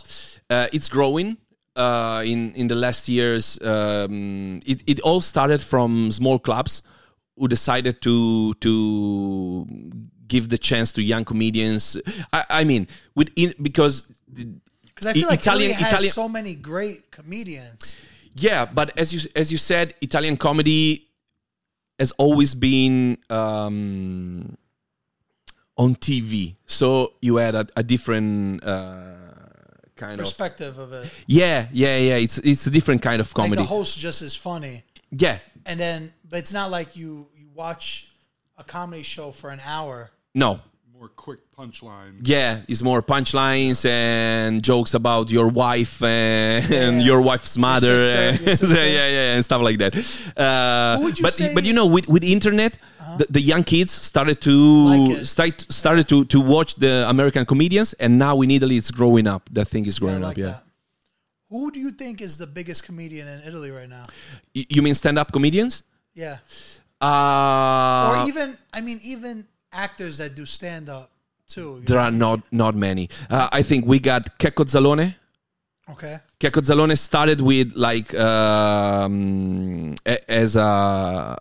Speaker 1: Uh, it's growing. Uh, in in the last years, um, it it all started from small clubs who decided to to give the chance to young comedians. I, I mean, with in, because
Speaker 2: Because I feel like
Speaker 1: Italian-
Speaker 2: Italy has
Speaker 1: Italian-
Speaker 2: so many great comedians.
Speaker 1: Yeah, but as you as you said, Italian comedy has always been um, on TV, so you had a, a different uh, kind of
Speaker 2: Perspective of it.
Speaker 1: yeah, yeah, yeah. It's it's a different kind of
Speaker 2: Like
Speaker 1: comedy.
Speaker 2: the host just is funny.
Speaker 1: yeah,
Speaker 2: and then but it's not like you you watch a comedy show for an hour.
Speaker 1: no,
Speaker 3: More quick punchlines.
Speaker 1: yeah. It's more punchlines and jokes about your wife and, and your wife's mother,
Speaker 2: sister, your sister.
Speaker 1: yeah, yeah, and stuff like that. Uh,
Speaker 2: Who would you
Speaker 1: but
Speaker 2: say- Uh-huh.
Speaker 1: but you know, with with internet, the, the young kids started to
Speaker 2: Like
Speaker 1: start started to to watch the American comedians, and now in Italy, it's growing up. That thing is growing
Speaker 2: like
Speaker 1: up. Yeah.
Speaker 2: that. Who do you think is the biggest comedian in Italy right now?
Speaker 1: Y- You mean stand up comedians?
Speaker 2: Yeah,
Speaker 1: Uh,
Speaker 2: or even I mean even actors that do stand up too.
Speaker 1: there
Speaker 2: know?
Speaker 1: are not not many. Uh, I think we got Checco Zalone.
Speaker 2: Okay,
Speaker 1: Checco Zalone started with like um, a- as a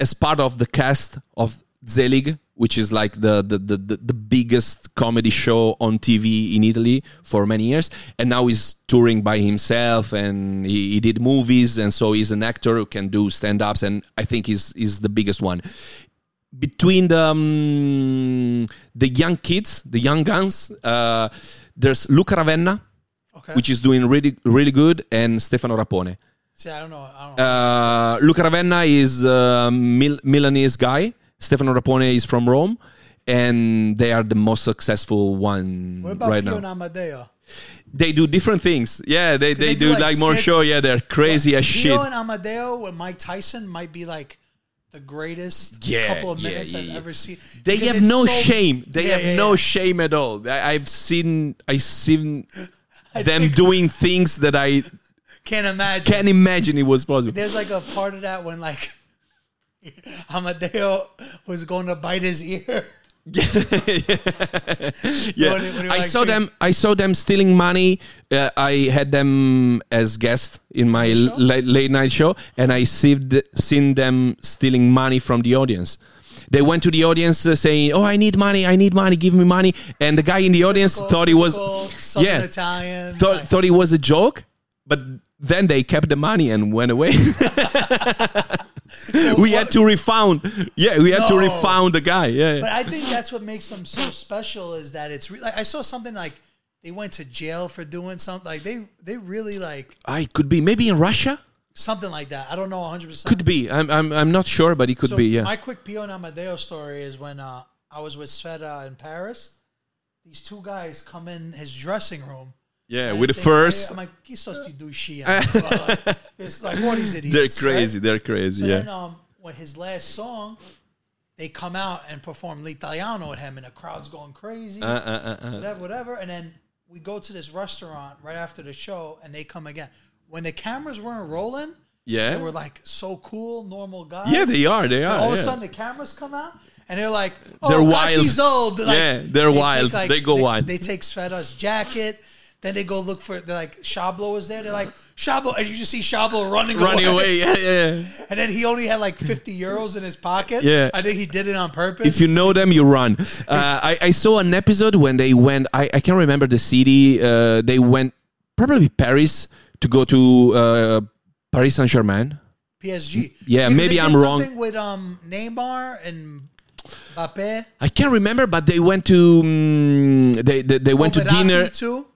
Speaker 1: as part of the cast of Zelig, which is like the the, the, the the biggest comedy show on TV in Italy for many years, and now he's touring by himself, and he, he did movies, and so he's an actor who can do stand ups, and I think he's is the biggest one. Between the um, the young kids, the young guns, uh, there's Luca Ravenna,
Speaker 2: okay.
Speaker 1: which is doing really really good, and Stefano Rapone.
Speaker 2: See, I don't know. I don't know.
Speaker 1: Uh, Luca Ravenna is a Mil- Milanese guy. Stefano Rapone is from Rome, and they are the most successful one
Speaker 2: what about
Speaker 1: right
Speaker 2: Pio
Speaker 1: now.
Speaker 2: Amedeo?
Speaker 1: They do different things. Yeah, they, they,
Speaker 2: they
Speaker 1: do,
Speaker 2: do,
Speaker 1: like,
Speaker 2: like,
Speaker 1: more show. Yeah, they're crazy as shit.
Speaker 2: Pio and Amedeo with Mike Tyson might be like the greatest
Speaker 1: Yeah,
Speaker 2: couple of minutes
Speaker 1: yeah,
Speaker 2: I've ever seen.
Speaker 1: They
Speaker 2: Because
Speaker 1: have no
Speaker 2: so-
Speaker 1: shame. They
Speaker 2: Yeah,
Speaker 1: have
Speaker 2: yeah,
Speaker 1: no
Speaker 2: yeah.
Speaker 1: shame at all. I, I've seen I seen them doing things that I
Speaker 2: Can't imagine.
Speaker 1: can't imagine it was possible.
Speaker 2: There's like a part of that when like Amedeo was going to bite his ear.
Speaker 1: yeah,
Speaker 2: What do- what do you
Speaker 1: I
Speaker 2: like
Speaker 1: saw
Speaker 2: to-
Speaker 1: them. I saw them stealing money. Uh, I had them as guests in my late, late night show, and I seen seen them stealing money from the audience. They went to the audience uh, saying, "Oh, I need money. I need money. Give me money." And the guy in the audience
Speaker 2: Typical-
Speaker 1: thought it was,
Speaker 2: typical
Speaker 1: yeah,
Speaker 2: Italian.
Speaker 1: thought
Speaker 2: like-
Speaker 1: thought it was a joke, but then they kept the money and went away. we had to refund. Yeah, we had to
Speaker 2: No.
Speaker 1: refund the guy. Yeah, yeah.
Speaker 2: But I think that's what makes them so special is that it's re- like I saw something like they went to jail for doing something like they they really like
Speaker 1: I could be maybe in Russia.
Speaker 2: something like that. I don't know 100. percent
Speaker 1: Could be. I'm, I'm, I'm not sure, but it could
Speaker 2: so
Speaker 1: be. Yeah.
Speaker 2: My quick Pio and Amedeo story is when uh, I was with Sfera in Paris. These two guys come in his dressing room.
Speaker 1: Yeah,
Speaker 2: and
Speaker 1: with the first.
Speaker 2: I'm like, "Chi sti due sci?" Like, It's like what these idiots.
Speaker 1: They're
Speaker 2: right?
Speaker 1: crazy. They're crazy.
Speaker 2: So
Speaker 1: yeah.
Speaker 2: then, um, when his last song, they come out and perform L'Italiano with him, and the crowd's going crazy,
Speaker 1: Uh, uh, uh, uh.
Speaker 2: whatever, whatever. And then we go to this restaurant right after the show, and they come again. When the cameras weren't rolling,
Speaker 1: Yeah.
Speaker 2: they were like so cool, normal guys.
Speaker 1: yeah, they are. They
Speaker 2: And
Speaker 1: are.
Speaker 2: all of a sudden, the cameras come out, and they're like, "Oh,
Speaker 1: They're wild.
Speaker 2: old." Like,
Speaker 1: Yeah, they're wild. They go
Speaker 2: they,
Speaker 1: wild.
Speaker 2: They take Sfera's jacket. Then they go look for. They're like, Shablo is there. They're like, Shablo, and you just see Shablo running, away.
Speaker 1: Running away, yeah, yeah.
Speaker 2: And then he only had like 50 euros in his pocket.
Speaker 1: Yeah.
Speaker 2: I think he did it on purpose.
Speaker 1: If you know them, you run. Uh, I, I saw an episode when they went. I, I can't remember the city. Uh, they went probably Paris to go to uh, Paris Saint Germain.
Speaker 2: PSG.
Speaker 1: Yeah,
Speaker 2: Because
Speaker 1: maybe
Speaker 2: they
Speaker 1: I'm
Speaker 2: did
Speaker 1: wrong.
Speaker 2: Something with um Neymar and Mbappe.
Speaker 1: I can't remember, but they went to um, they, they they went to
Speaker 2: Verratti
Speaker 1: dinner.
Speaker 2: too.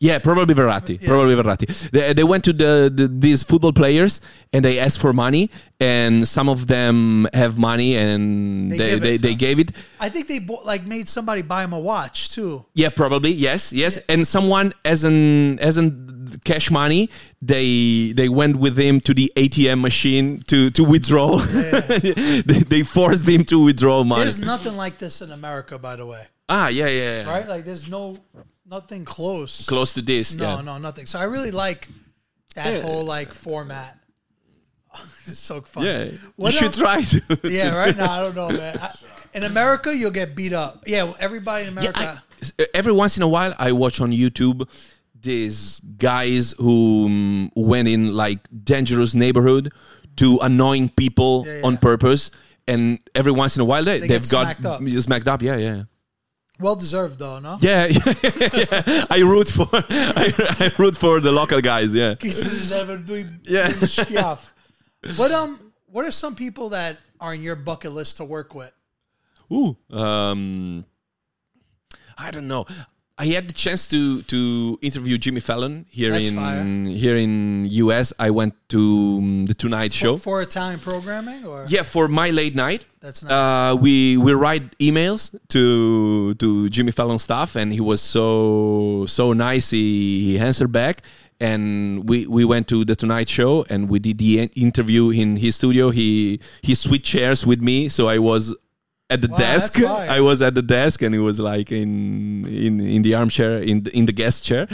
Speaker 1: Yeah, probably Verratti.
Speaker 2: Yeah.
Speaker 1: Probably Verratti. They, they went to the, the these football players and they asked for money, and some of them have money, and
Speaker 2: They
Speaker 1: they they, they, gave it.
Speaker 2: I think they bought, like made somebody buy him a watch too.
Speaker 1: Yeah, probably yes, yes. And someone as an as an cash money, they they went with him to the ATM machine to to withdraw. they, they forced him to withdraw money.
Speaker 2: There's nothing like this in America, by the way.
Speaker 1: ah, yeah, yeah, yeah.
Speaker 2: Right? Like there's no nothing close.
Speaker 1: Close to this.
Speaker 2: No,
Speaker 1: yeah.
Speaker 2: no, nothing. So I really like that
Speaker 1: Yeah.
Speaker 2: whole like format. it's so fun.
Speaker 1: Yeah,
Speaker 2: What
Speaker 1: you should
Speaker 2: else-
Speaker 1: try to.
Speaker 2: Yeah, right now I don't know, man. I, in America, you'll get beat up. Yeah, everybody in
Speaker 1: Yeah,
Speaker 2: America.
Speaker 1: I- every once in a while, I watch on YouTube these guys who um, went in like dangerous neighborhood to annoying people
Speaker 2: Yeah,
Speaker 1: on purpose, and every once in a while they,
Speaker 2: They
Speaker 1: they've
Speaker 2: get
Speaker 1: got
Speaker 2: smacked up.
Speaker 1: smacked up. Yeah, yeah.
Speaker 2: Well deserved though, no?
Speaker 1: Yeah, yeah, yeah. I root for I, I root for the local guys. Yeah.
Speaker 2: Pieces ever doing
Speaker 1: Yeah.
Speaker 2: stuff. What um what are some people that are in your bucket list to work with?
Speaker 1: Ooh. Um, I don't know. I had the chance to to interview Jimmy Fallon here
Speaker 2: That's
Speaker 1: in
Speaker 2: fire.
Speaker 1: here in US. I went to um, the Tonight Show.
Speaker 2: For Italian programming or
Speaker 1: Yeah, for my late night.
Speaker 2: That's nice.
Speaker 1: Uh, we we write emails to to Jimmy Fallon staff, and he was so so nice. He, he answered back, and we we went to the Tonight Show, and we did the interview in his studio. He he switched chairs with me, so I was at the
Speaker 2: Wow,
Speaker 1: desk. I was at the desk, and he was like in in in the armchair in the, in the guest chair,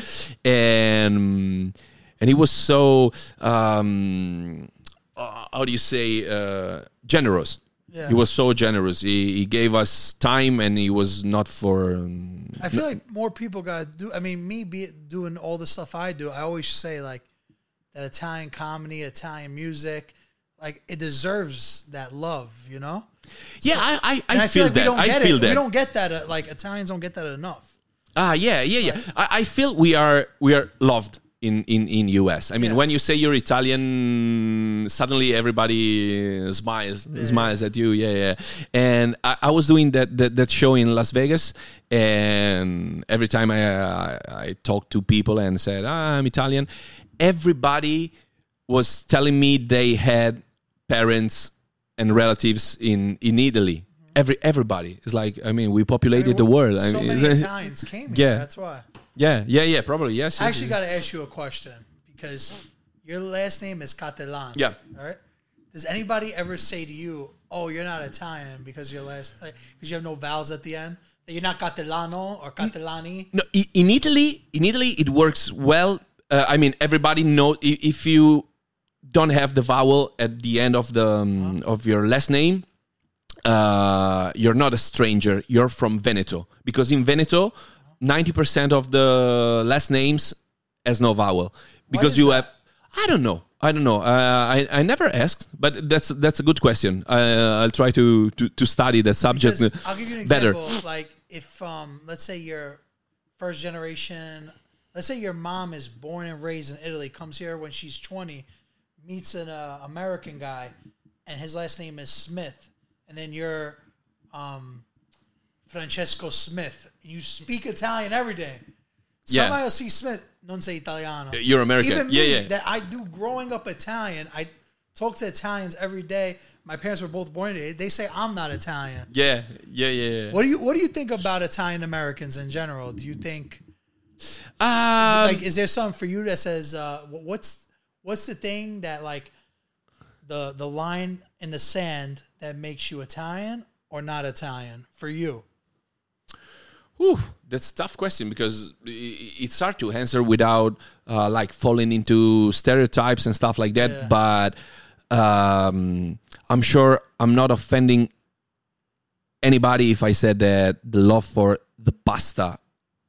Speaker 1: and and he was so um, uh, how do you say uh, generous.
Speaker 2: Yeah.
Speaker 1: He was so generous. He, he gave us time, and he was not for. um,
Speaker 2: I feel like more people got to do. I mean, me be doing all the stuff I do. I always say like that Italian comedy, Italian music, like it deserves that love. You know.
Speaker 1: yeah, I I,
Speaker 2: And
Speaker 1: I, feel
Speaker 2: like we
Speaker 1: that.
Speaker 2: don't
Speaker 1: I
Speaker 2: get
Speaker 1: feel
Speaker 2: it.
Speaker 1: that.
Speaker 2: We don't get that. Uh, like Italians don't get that enough.
Speaker 1: Ah, yeah, yeah, yeah. I, I feel we are we are loved in in in US. I mean,
Speaker 2: Yeah.
Speaker 1: when you say you're Italian, suddenly everybody smiles smiles at you. Yeah, yeah. And I, I was doing that, that that show in Las Vegas, and every time I I, I talked to people and said ah, I'm Italian, everybody was telling me they had parents and relatives in in Italy. Every everybody is like I mean we populated the world. I
Speaker 2: So
Speaker 1: mean,
Speaker 2: many Italians came here.
Speaker 1: Yeah.
Speaker 2: That's why.
Speaker 1: yeah, yeah, yeah, probably yes.
Speaker 2: I actually got to ask you a question because your last name is Cattelan.
Speaker 1: Yeah.
Speaker 2: All right. Does anybody ever say to you, "Oh, you're not Italian because your last because you have no vowels at the end"? That you're not Catalano or Catalani?
Speaker 1: No, in Italy, in Italy, it works well. Uh, I mean, everybody know if you don't have the vowel at the end of the um, of your last name, uh, you're not a stranger. You're from Veneto because in Veneto, ninety percent of the last names has no vowel because you
Speaker 2: that?
Speaker 1: have. I don't know. I don't know. Uh, I I never asked, but that's that's a good question. Uh, I'll try to, to to study that subject
Speaker 2: Because I'll give you an
Speaker 1: better.
Speaker 2: example. Like if um, let's say you're first generation. Let's say your mom is born and raised in Italy, comes here when she's 20, meets an uh, American guy, and his last name is Smith, and then you're um, Francesco Smith. and You speak Italian every day.
Speaker 1: Yeah.
Speaker 2: Somebody will see Smith, non sei italiano.
Speaker 1: You're American.
Speaker 2: Even
Speaker 1: Yeah,
Speaker 2: me,
Speaker 1: yeah.
Speaker 2: that I do growing up Italian, I talk to Italians every day. My parents were both born. They say I'm not Italian.
Speaker 1: Yeah, yeah, yeah. yeah.
Speaker 2: What do you What do you think about Italian Americans in general? Do you think
Speaker 1: Um,
Speaker 2: like is there something for you that says uh, what's what's the thing that like the the line in the sand that makes you Italian or not Italian for you?
Speaker 1: whew, that's a tough question because it's hard to answer without uh, like falling into stereotypes and stuff like that.
Speaker 2: Yeah.
Speaker 1: But um, I'm sure I'm not offending anybody if I said that the love for the pasta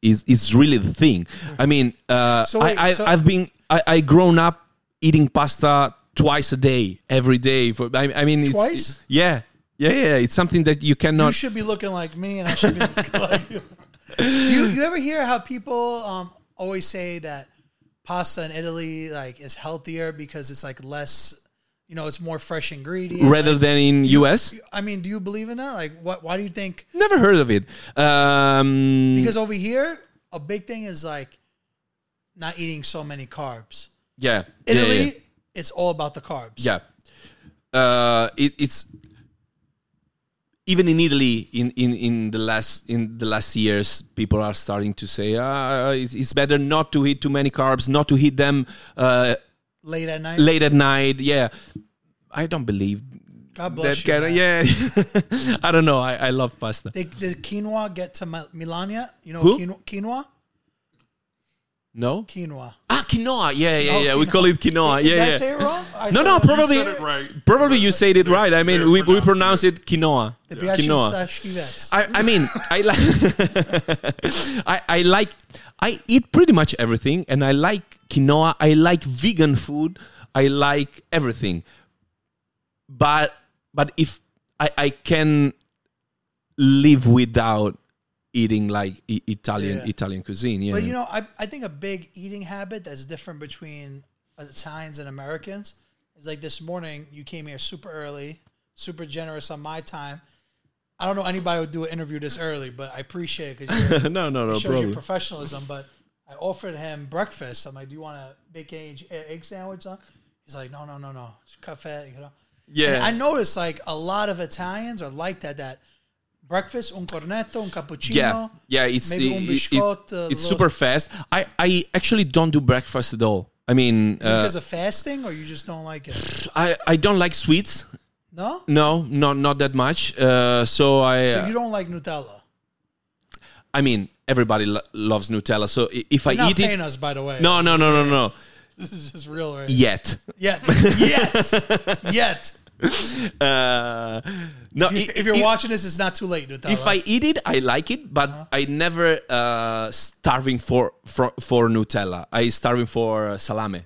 Speaker 1: is is really the thing. I mean, uh,
Speaker 2: So wait,
Speaker 1: I, I
Speaker 2: so-
Speaker 1: I've been I, I grown up eating pasta twice a day, every day. For I, I mean, it's,
Speaker 2: Twice?
Speaker 1: yeah, yeah, yeah. It's something that you cannot.
Speaker 2: You should be looking like me, and I should be looking like you. Do you, you ever hear how people um, always say that pasta in Italy like is healthier because it's like less, you know, it's more fresh ingredients.
Speaker 1: rather
Speaker 2: Like,
Speaker 1: than in US,
Speaker 2: I mean, do you believe in that? Like, what? Why do you think?
Speaker 1: never heard of it. Um,
Speaker 2: Because over here, a big thing is like not eating so many carbs.
Speaker 1: Yeah, yeah,
Speaker 2: Italy,
Speaker 1: yeah.
Speaker 2: it's all about the carbs.
Speaker 1: Yeah. Uh, it, it's even in Italy in, in, in the last in the last years people are starting to say uh, it's, it's better not to eat too many carbs not to eat them uh,
Speaker 2: Late at night.
Speaker 1: late at night yeah I don't believe
Speaker 2: God
Speaker 1: that
Speaker 2: bless you.
Speaker 1: kind of yeah I don't know I, I love pasta
Speaker 2: Did, did quinoa get to Mil- Milan? You know
Speaker 1: Who?
Speaker 2: quinoa? Quinoa?
Speaker 1: no
Speaker 2: Quinoa.
Speaker 1: ah quinoa yeah yeah yeah we call it quinoa
Speaker 2: Did
Speaker 1: yeah
Speaker 2: I
Speaker 1: yeah
Speaker 2: say it wrong? I
Speaker 1: no
Speaker 2: said
Speaker 1: no
Speaker 2: it-
Speaker 1: probably
Speaker 3: said it right.
Speaker 1: probably you said it right I mean we, we
Speaker 3: pronounce
Speaker 1: pronounce it quinoa
Speaker 2: The piace
Speaker 1: quinoa I, I mean, I like, I, I like, I eat pretty much everything, and I like quinoa. I like vegan food. I like everything, but but if I, I can live without eating like I- Italian
Speaker 2: Yeah.
Speaker 1: Italian cuisine, yeah.
Speaker 2: But you know, I, I think a big eating habit that's different between Italians and Americans is like this morning you came here super early, super generous on my time. I don't know anybody would do an interview this early, but I appreciate it because
Speaker 1: no, no, no
Speaker 2: it shows your professionalism. But I offered him breakfast. I'm like, "Do you want a bacon egg, egg sandwich?" On? He's like, "No, no, no, no, It's cafe." You know.
Speaker 1: Yeah.
Speaker 2: And I noticed like a lot of Italians are like that. That breakfast, un cornetto, un cappuccino.
Speaker 1: yeah, yeah, it's
Speaker 2: maybe
Speaker 1: it-
Speaker 2: un
Speaker 1: it-
Speaker 2: biscotto,
Speaker 1: it-
Speaker 2: a
Speaker 1: it's super fast. I I actually don't do breakfast at all. I mean,
Speaker 2: Is it
Speaker 1: uh,
Speaker 2: because of fasting, or you just don't like it?
Speaker 1: I I don't like sweets.
Speaker 2: No.
Speaker 1: No, not not that much. Uh, so I,
Speaker 2: So you don't like Nutella?
Speaker 1: I mean, everybody lo- loves Nutella. So if
Speaker 2: You're
Speaker 1: I
Speaker 2: not
Speaker 1: eat
Speaker 2: paying
Speaker 1: it,
Speaker 2: us, by the way.
Speaker 1: no, no, no, no, no,
Speaker 2: this is just real, right?
Speaker 1: yet.
Speaker 2: Yet, yet, yet.
Speaker 1: Uh, no,
Speaker 2: If,
Speaker 1: i-
Speaker 2: if you're watching this, it's not too late,
Speaker 1: if I eat it, I like it, but
Speaker 2: Uh-huh.
Speaker 1: I never uh, starving for, for for Nutella. I starving for uh, salame.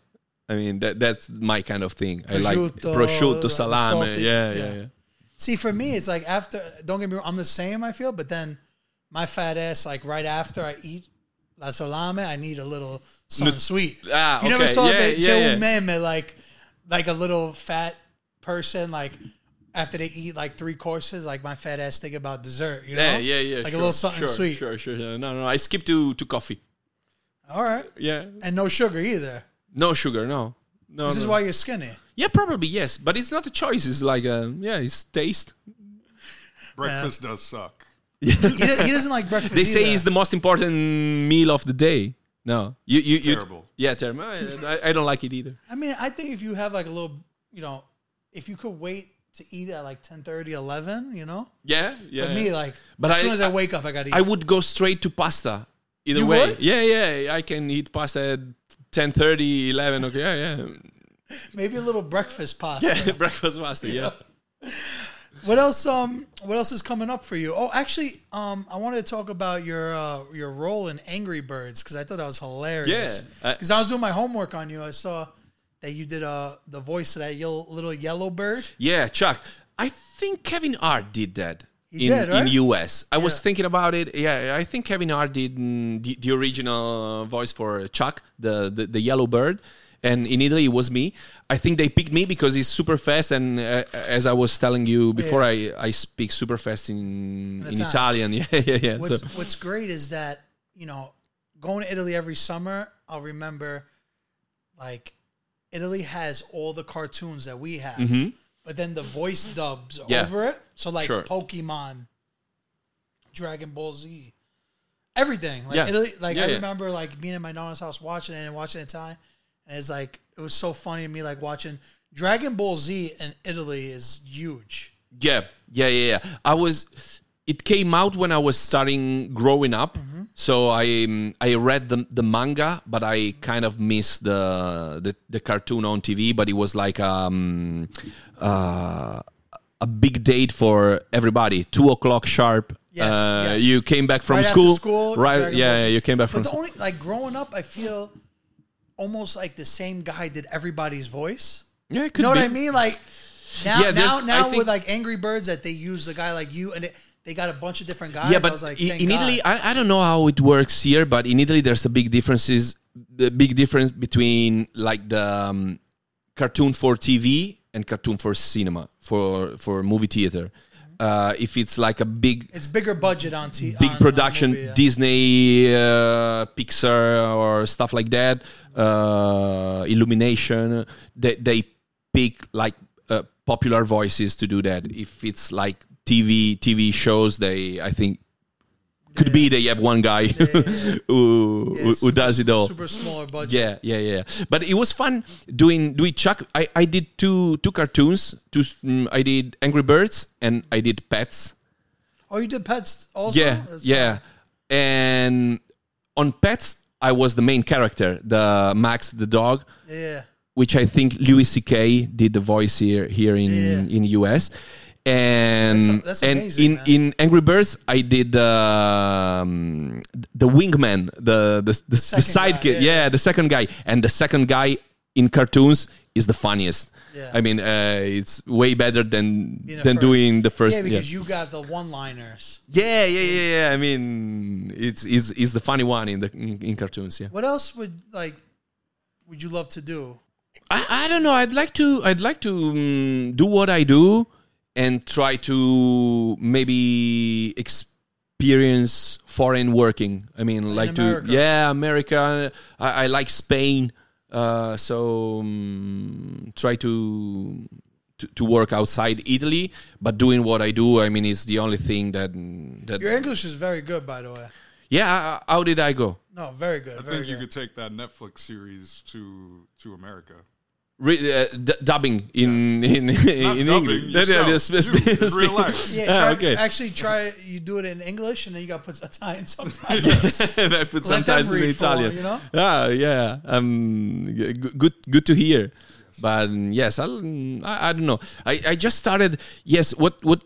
Speaker 1: I mean, that that's my kind of thing. I like
Speaker 2: Prosciutto,
Speaker 1: prosciutto, salame.
Speaker 2: salty-
Speaker 1: yeah,
Speaker 2: yeah.
Speaker 1: yeah, yeah.
Speaker 2: see, for me, it's like after. Don't get me wrong, I'm the same. I feel, but then my fat ass, like right after I eat la salame, I need a little something sweet.
Speaker 1: Ah,
Speaker 2: you never saw
Speaker 1: Yeah,
Speaker 2: the
Speaker 1: yeah, yeah.
Speaker 2: Meme, like like a little fat person, like. After they eat like three courses, like my fat ass think about dessert, you know?
Speaker 1: Yeah, yeah, yeah.
Speaker 2: Like
Speaker 1: sure,
Speaker 2: a little something
Speaker 1: sure,
Speaker 2: sweet.
Speaker 1: Sure, sure. yeah. No, no. I skip to to coffee.
Speaker 2: All right.
Speaker 1: Yeah.
Speaker 2: And no sugar either.
Speaker 1: No sugar. No. No.
Speaker 2: This is why you're skinny.
Speaker 1: Yeah, probably yes, but it's not a choice. It's like a yeah, it's taste.
Speaker 3: Breakfast does suck.
Speaker 2: He, he doesn't like breakfast.
Speaker 1: They say
Speaker 2: either.
Speaker 1: it's the most important meal of the day. No, you you, you
Speaker 3: Terrible.
Speaker 1: Yeah, terrible. I, I- I don't like it either.
Speaker 2: I mean, I think if you have like a little, you know, if you could wait to eat at like 10, 30 11, you know?
Speaker 1: Yeah, yeah.
Speaker 2: But me, like,
Speaker 1: But
Speaker 2: as
Speaker 1: I-
Speaker 2: soon as I wake up, I got to eat.
Speaker 1: I would go straight to pasta. Either
Speaker 2: You
Speaker 1: way.
Speaker 2: would?
Speaker 1: Yeah, yeah. I can eat pasta at 10, 11. Okay, yeah, yeah.
Speaker 2: Maybe a little breakfast pasta.
Speaker 1: yeah Breakfast pasta. Yeah.
Speaker 2: What else? Um, what else is coming up for you? Oh, actually, um, I wanted to talk about your uh, your role in Angry Birds because I thought that was hilarious.
Speaker 1: Yeah, I-
Speaker 2: because I, was doing my homework on you. I saw that you did uh the voice of that yellow, little yellow bird.
Speaker 1: Yeah, Chuck. I think Kevin Hart did that
Speaker 2: He
Speaker 1: in
Speaker 2: did, right?
Speaker 1: in US. I was thinking about it. Yeah, I think Kevin Hart did mm, the, the original voice for Chuck, the, the the yellow bird. And in Italy, it was me. I think they picked me because he's super fast, and uh, as I was telling you before, I, I speak super fast in in Italian.
Speaker 2: Italian.
Speaker 1: Yeah, yeah, yeah.
Speaker 2: What's
Speaker 1: So,
Speaker 2: What's great is that you know going to Italy every summer. I'll remember like Italy has all the cartoons that we have, but then the voice dubs
Speaker 1: Mm-hmm. Yeah.
Speaker 2: over it. So like
Speaker 1: Sure.
Speaker 2: Pokemon, Dragon Ball Z, everything. Like
Speaker 1: Yeah.
Speaker 2: Italy, like
Speaker 1: Yeah,
Speaker 2: I remember like being in my nana's house watching it and watching it Italian, and it's like it was so funny to me like watching Dragon Ball Z in Italy is huge.
Speaker 1: Yeah, yeah, yeah, yeah. I was. It came out when I was starting growing up,
Speaker 2: Mm-hmm.
Speaker 1: so I um, I read the the manga, but I kind of missed the the, the cartoon on TV. But it was like um, uh, a big date for everybody. Two o'clock sharp.
Speaker 2: Yes,
Speaker 1: uh,
Speaker 2: yes.
Speaker 1: You came back from
Speaker 2: Right
Speaker 1: school,
Speaker 2: school,
Speaker 1: right?
Speaker 2: Ball
Speaker 1: Yeah, you came back from.
Speaker 2: But the
Speaker 1: school.
Speaker 2: only like growing up, I feel almost like the same guy did everybody's voice.
Speaker 1: yeah, it could
Speaker 2: You know
Speaker 1: be.
Speaker 2: what I mean? Like now,
Speaker 1: Yeah,
Speaker 2: now, now with like Angry Birds, that they use a guy like you, and it, they got a bunch of different guys.
Speaker 1: yeah,
Speaker 2: I
Speaker 1: but
Speaker 2: was like, thank
Speaker 1: in. Italy, I, I don't know how it works here, but in Italy, there's a big differences, the big difference between like the um, cartoon for TV and cartoon for cinema for for movie theater. Uh, if it's like a big
Speaker 2: it's bigger budget on T.
Speaker 1: big
Speaker 2: on- on
Speaker 1: production
Speaker 2: movie, yeah.
Speaker 1: disney uh, pixar or stuff like that uh, illumination they, they pick like uh, popular voices to do that if it's like tv tv shows they i think could be that you have one guy
Speaker 2: yeah, yeah.
Speaker 1: who,
Speaker 2: Yeah,
Speaker 1: who, who does it all
Speaker 2: Super smaller budget.
Speaker 1: yeah, yeah, yeah. But it was fun doing doing Chuck. I, I did two two cartoons. Two. mm, I did Angry Birds and I did Pets.
Speaker 2: Oh, you did pets also?
Speaker 1: Yeah,
Speaker 2: That's
Speaker 1: yeah. And on Pets, I was the main character, the Max the dog.
Speaker 2: Yeah.
Speaker 1: which I think Louis C.K. did the voice here here in
Speaker 2: Yeah.
Speaker 1: in US. And
Speaker 2: That's- that's
Speaker 1: and
Speaker 2: amazing,
Speaker 1: in
Speaker 2: man.
Speaker 1: in Angry Birds, I did um, the wingman, the the, the, the
Speaker 2: guy,
Speaker 1: sidekick,
Speaker 2: yeah.
Speaker 1: yeah, the second guy, and the second guy in cartoons is the funniest.
Speaker 2: Yeah.
Speaker 1: I mean, uh, it's way better than than
Speaker 2: first.
Speaker 1: doing the first.
Speaker 2: Yeah, because you got the one-liners.
Speaker 1: Yeah, yeah, yeah, yeah. I mean, it's is is the funny one in the in, in cartoons. Yeah.
Speaker 2: What else would like? Would you love to do?
Speaker 1: I, I don't know. I'd like to I'd like to um, do what I do and try to maybe experience foreign working. I mean, like
Speaker 2: America.
Speaker 1: to yeah, America. I, I like Spain. Uh, so um, try to, to to work outside Italy, but doing what I do. I mean, is the only thing that that
Speaker 2: Your English is very good, by the way.
Speaker 1: yeah. uh, How did I go?
Speaker 2: No, very good.
Speaker 3: I
Speaker 2: very
Speaker 3: think you could take that Netflix series to to America.
Speaker 1: Re- uh, d- dubbing in in, in
Speaker 3: dubbing,
Speaker 1: English.
Speaker 3: yourself.
Speaker 1: Yeah, yeah, sp-
Speaker 3: You, in
Speaker 1: sp-
Speaker 3: real life.
Speaker 2: Yeah,
Speaker 1: Ah,
Speaker 2: try,
Speaker 1: okay.
Speaker 2: actually try you do it in English and then you got to put Italian subtitles.
Speaker 1: and I put
Speaker 2: Let
Speaker 1: sometimes in
Speaker 2: read for
Speaker 1: Italian.
Speaker 2: one, you know?
Speaker 1: Yeah, yeah. Um, good, good to hear. But mm, yes, I'll, mm, I, I don't know. I, I just started. Yes, what what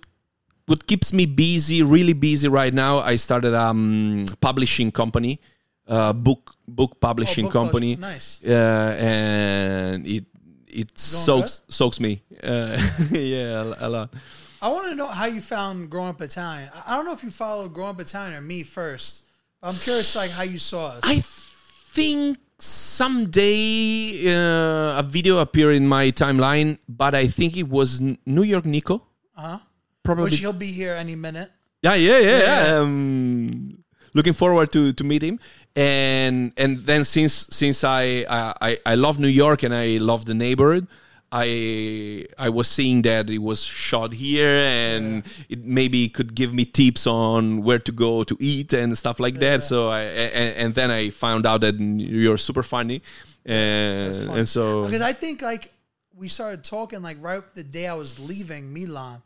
Speaker 1: what keeps me busy, really busy right now? I started um publishing company, uh, book book publishing
Speaker 2: Oh, book
Speaker 1: company.
Speaker 2: publish- nice.
Speaker 1: Uh, and it it soaks soaks me. Uh, yeah, a, lot.
Speaker 2: I want to know how you found Growing Up Italian. I- don't know if you followed Growing Up Italian or me first. But I'm curious, like how you saw us.
Speaker 1: I think someday uh, a video appeared in my timeline, but I think it was New York Nico.
Speaker 2: uh-huh.
Speaker 1: Probably.
Speaker 2: Which he'll be here any minute.
Speaker 1: yeah, yeah, yeah.
Speaker 2: Yeah.
Speaker 1: yeah. Um, looking forward to to meet him. And and then since since I I, I- love New York and I love the neighborhood. I I was seeing that it was shot here and it maybe could give me tips on where to go to eat and stuff like that. So I and, and then I found out that you're super funny, and
Speaker 2: Funny.
Speaker 1: and so
Speaker 2: Because I think like we started talking like right the day I was leaving Milan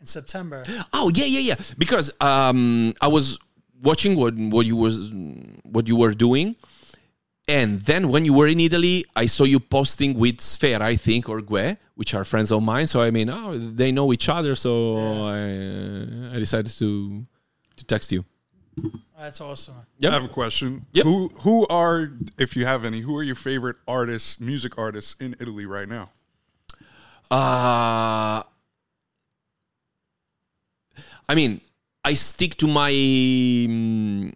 Speaker 2: in September.
Speaker 1: Oh yeah, yeah, yeah. Because um, I was watching what what you was what you were doing, and then when you were in Italy, I saw you posting with Sfera, I think, or Gue, which are friends of mine. So I mean, oh, they know each other. So I I decided to to text you.
Speaker 2: That's awesome.
Speaker 1: Yep.
Speaker 3: I have a question.
Speaker 1: Yep.
Speaker 3: Who who are, if you have any, who are your favorite artists, music artists in Italy right now?
Speaker 1: Uh, I mean, I stick to my mm,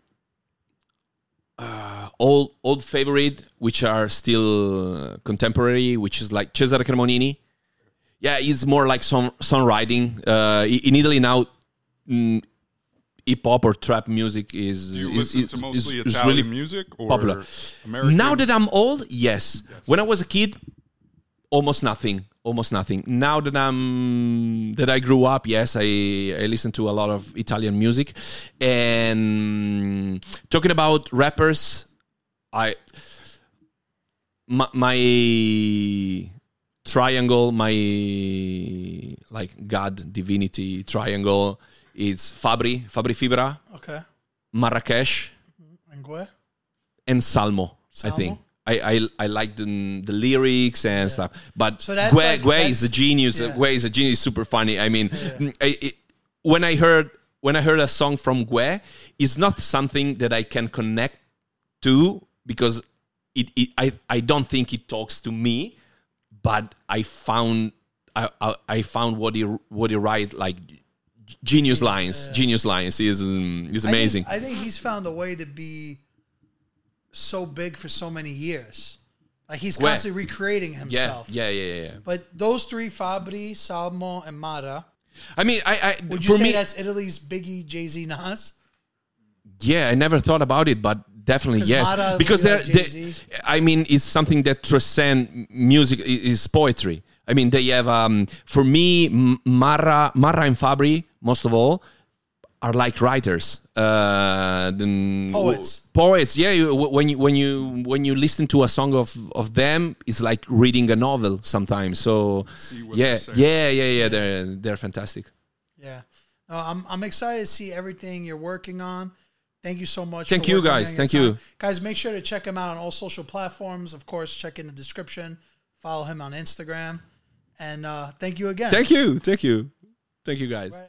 Speaker 1: uh, old old favorite, which are still uh, contemporary, which is like Cesare Cremonini. Yeah, it's more like song songwriting. Uh, in Italy now, mm, hip hop or trap music is is, is- is- is really
Speaker 3: music or
Speaker 1: popular.
Speaker 3: American?
Speaker 1: now that I'm old, yes. When I was a kid, almost nothing. Almost nothing. Now that I'm that I grew up, yes, I I listen to a lot of Italian music. And talking about rappers, I my, my triangle, my like God divinity triangle, is Fabri, Fabri Fibra,
Speaker 2: Okay.
Speaker 1: Marracash, mm-hmm.
Speaker 2: And Gue?
Speaker 1: and Salmo, I think. I, I, I like the, the lyrics and stuff. But
Speaker 2: So
Speaker 1: Gue,
Speaker 2: like-
Speaker 1: Gue is a genius.
Speaker 2: yeah.
Speaker 1: Gue is a genius. Super funny. I mean, I, it, when I heard when I heard a song from Gue, it's not something that I can connect to because it, it I, I don't think it talks to me, but I found I, I, I found what he what he write like genius lines. Genius lines is um, is
Speaker 2: I think-
Speaker 1: amazing.
Speaker 2: I think, he's found a way to be so big for so many years. Like he's
Speaker 1: Where?
Speaker 2: constantly recreating himself.
Speaker 1: yeah, yeah, yeah, yeah.
Speaker 2: But those three, Fabri, Salmo, and Mara,
Speaker 1: I mean, I, I
Speaker 2: would you
Speaker 1: for
Speaker 2: say
Speaker 1: me,
Speaker 2: that's Italy's Biggie, Jay Z, Nas?
Speaker 1: Yeah, I never thought about it, but definitely yes.
Speaker 2: Mara
Speaker 1: because
Speaker 2: be
Speaker 1: they're,
Speaker 2: like
Speaker 1: they. I mean, it's something that transcend music. Is poetry. I mean, they have. Um, for me, Mara, Mara and Fabri, most of all, are like writers. Uh,
Speaker 2: Poets.
Speaker 1: Poets. Yeah. You, when you when you when you listen to a song of of them, it's like reading a novel sometimes. So
Speaker 3: See
Speaker 1: yeah, yeah, yeah, yeah. They're they're fantastic.
Speaker 2: Yeah. No, I'm I'm excited to see everything you're working on. Thank you so much.
Speaker 1: Thank you, guys.
Speaker 2: on your
Speaker 1: Thank
Speaker 2: time.
Speaker 1: you.
Speaker 2: Guys, make sure to check him out on all social platforms. Of course, check in the description. Follow him on Instagram. And uh, thank you again.
Speaker 1: Thank you, thank you, thank you, guys.
Speaker 2: Right.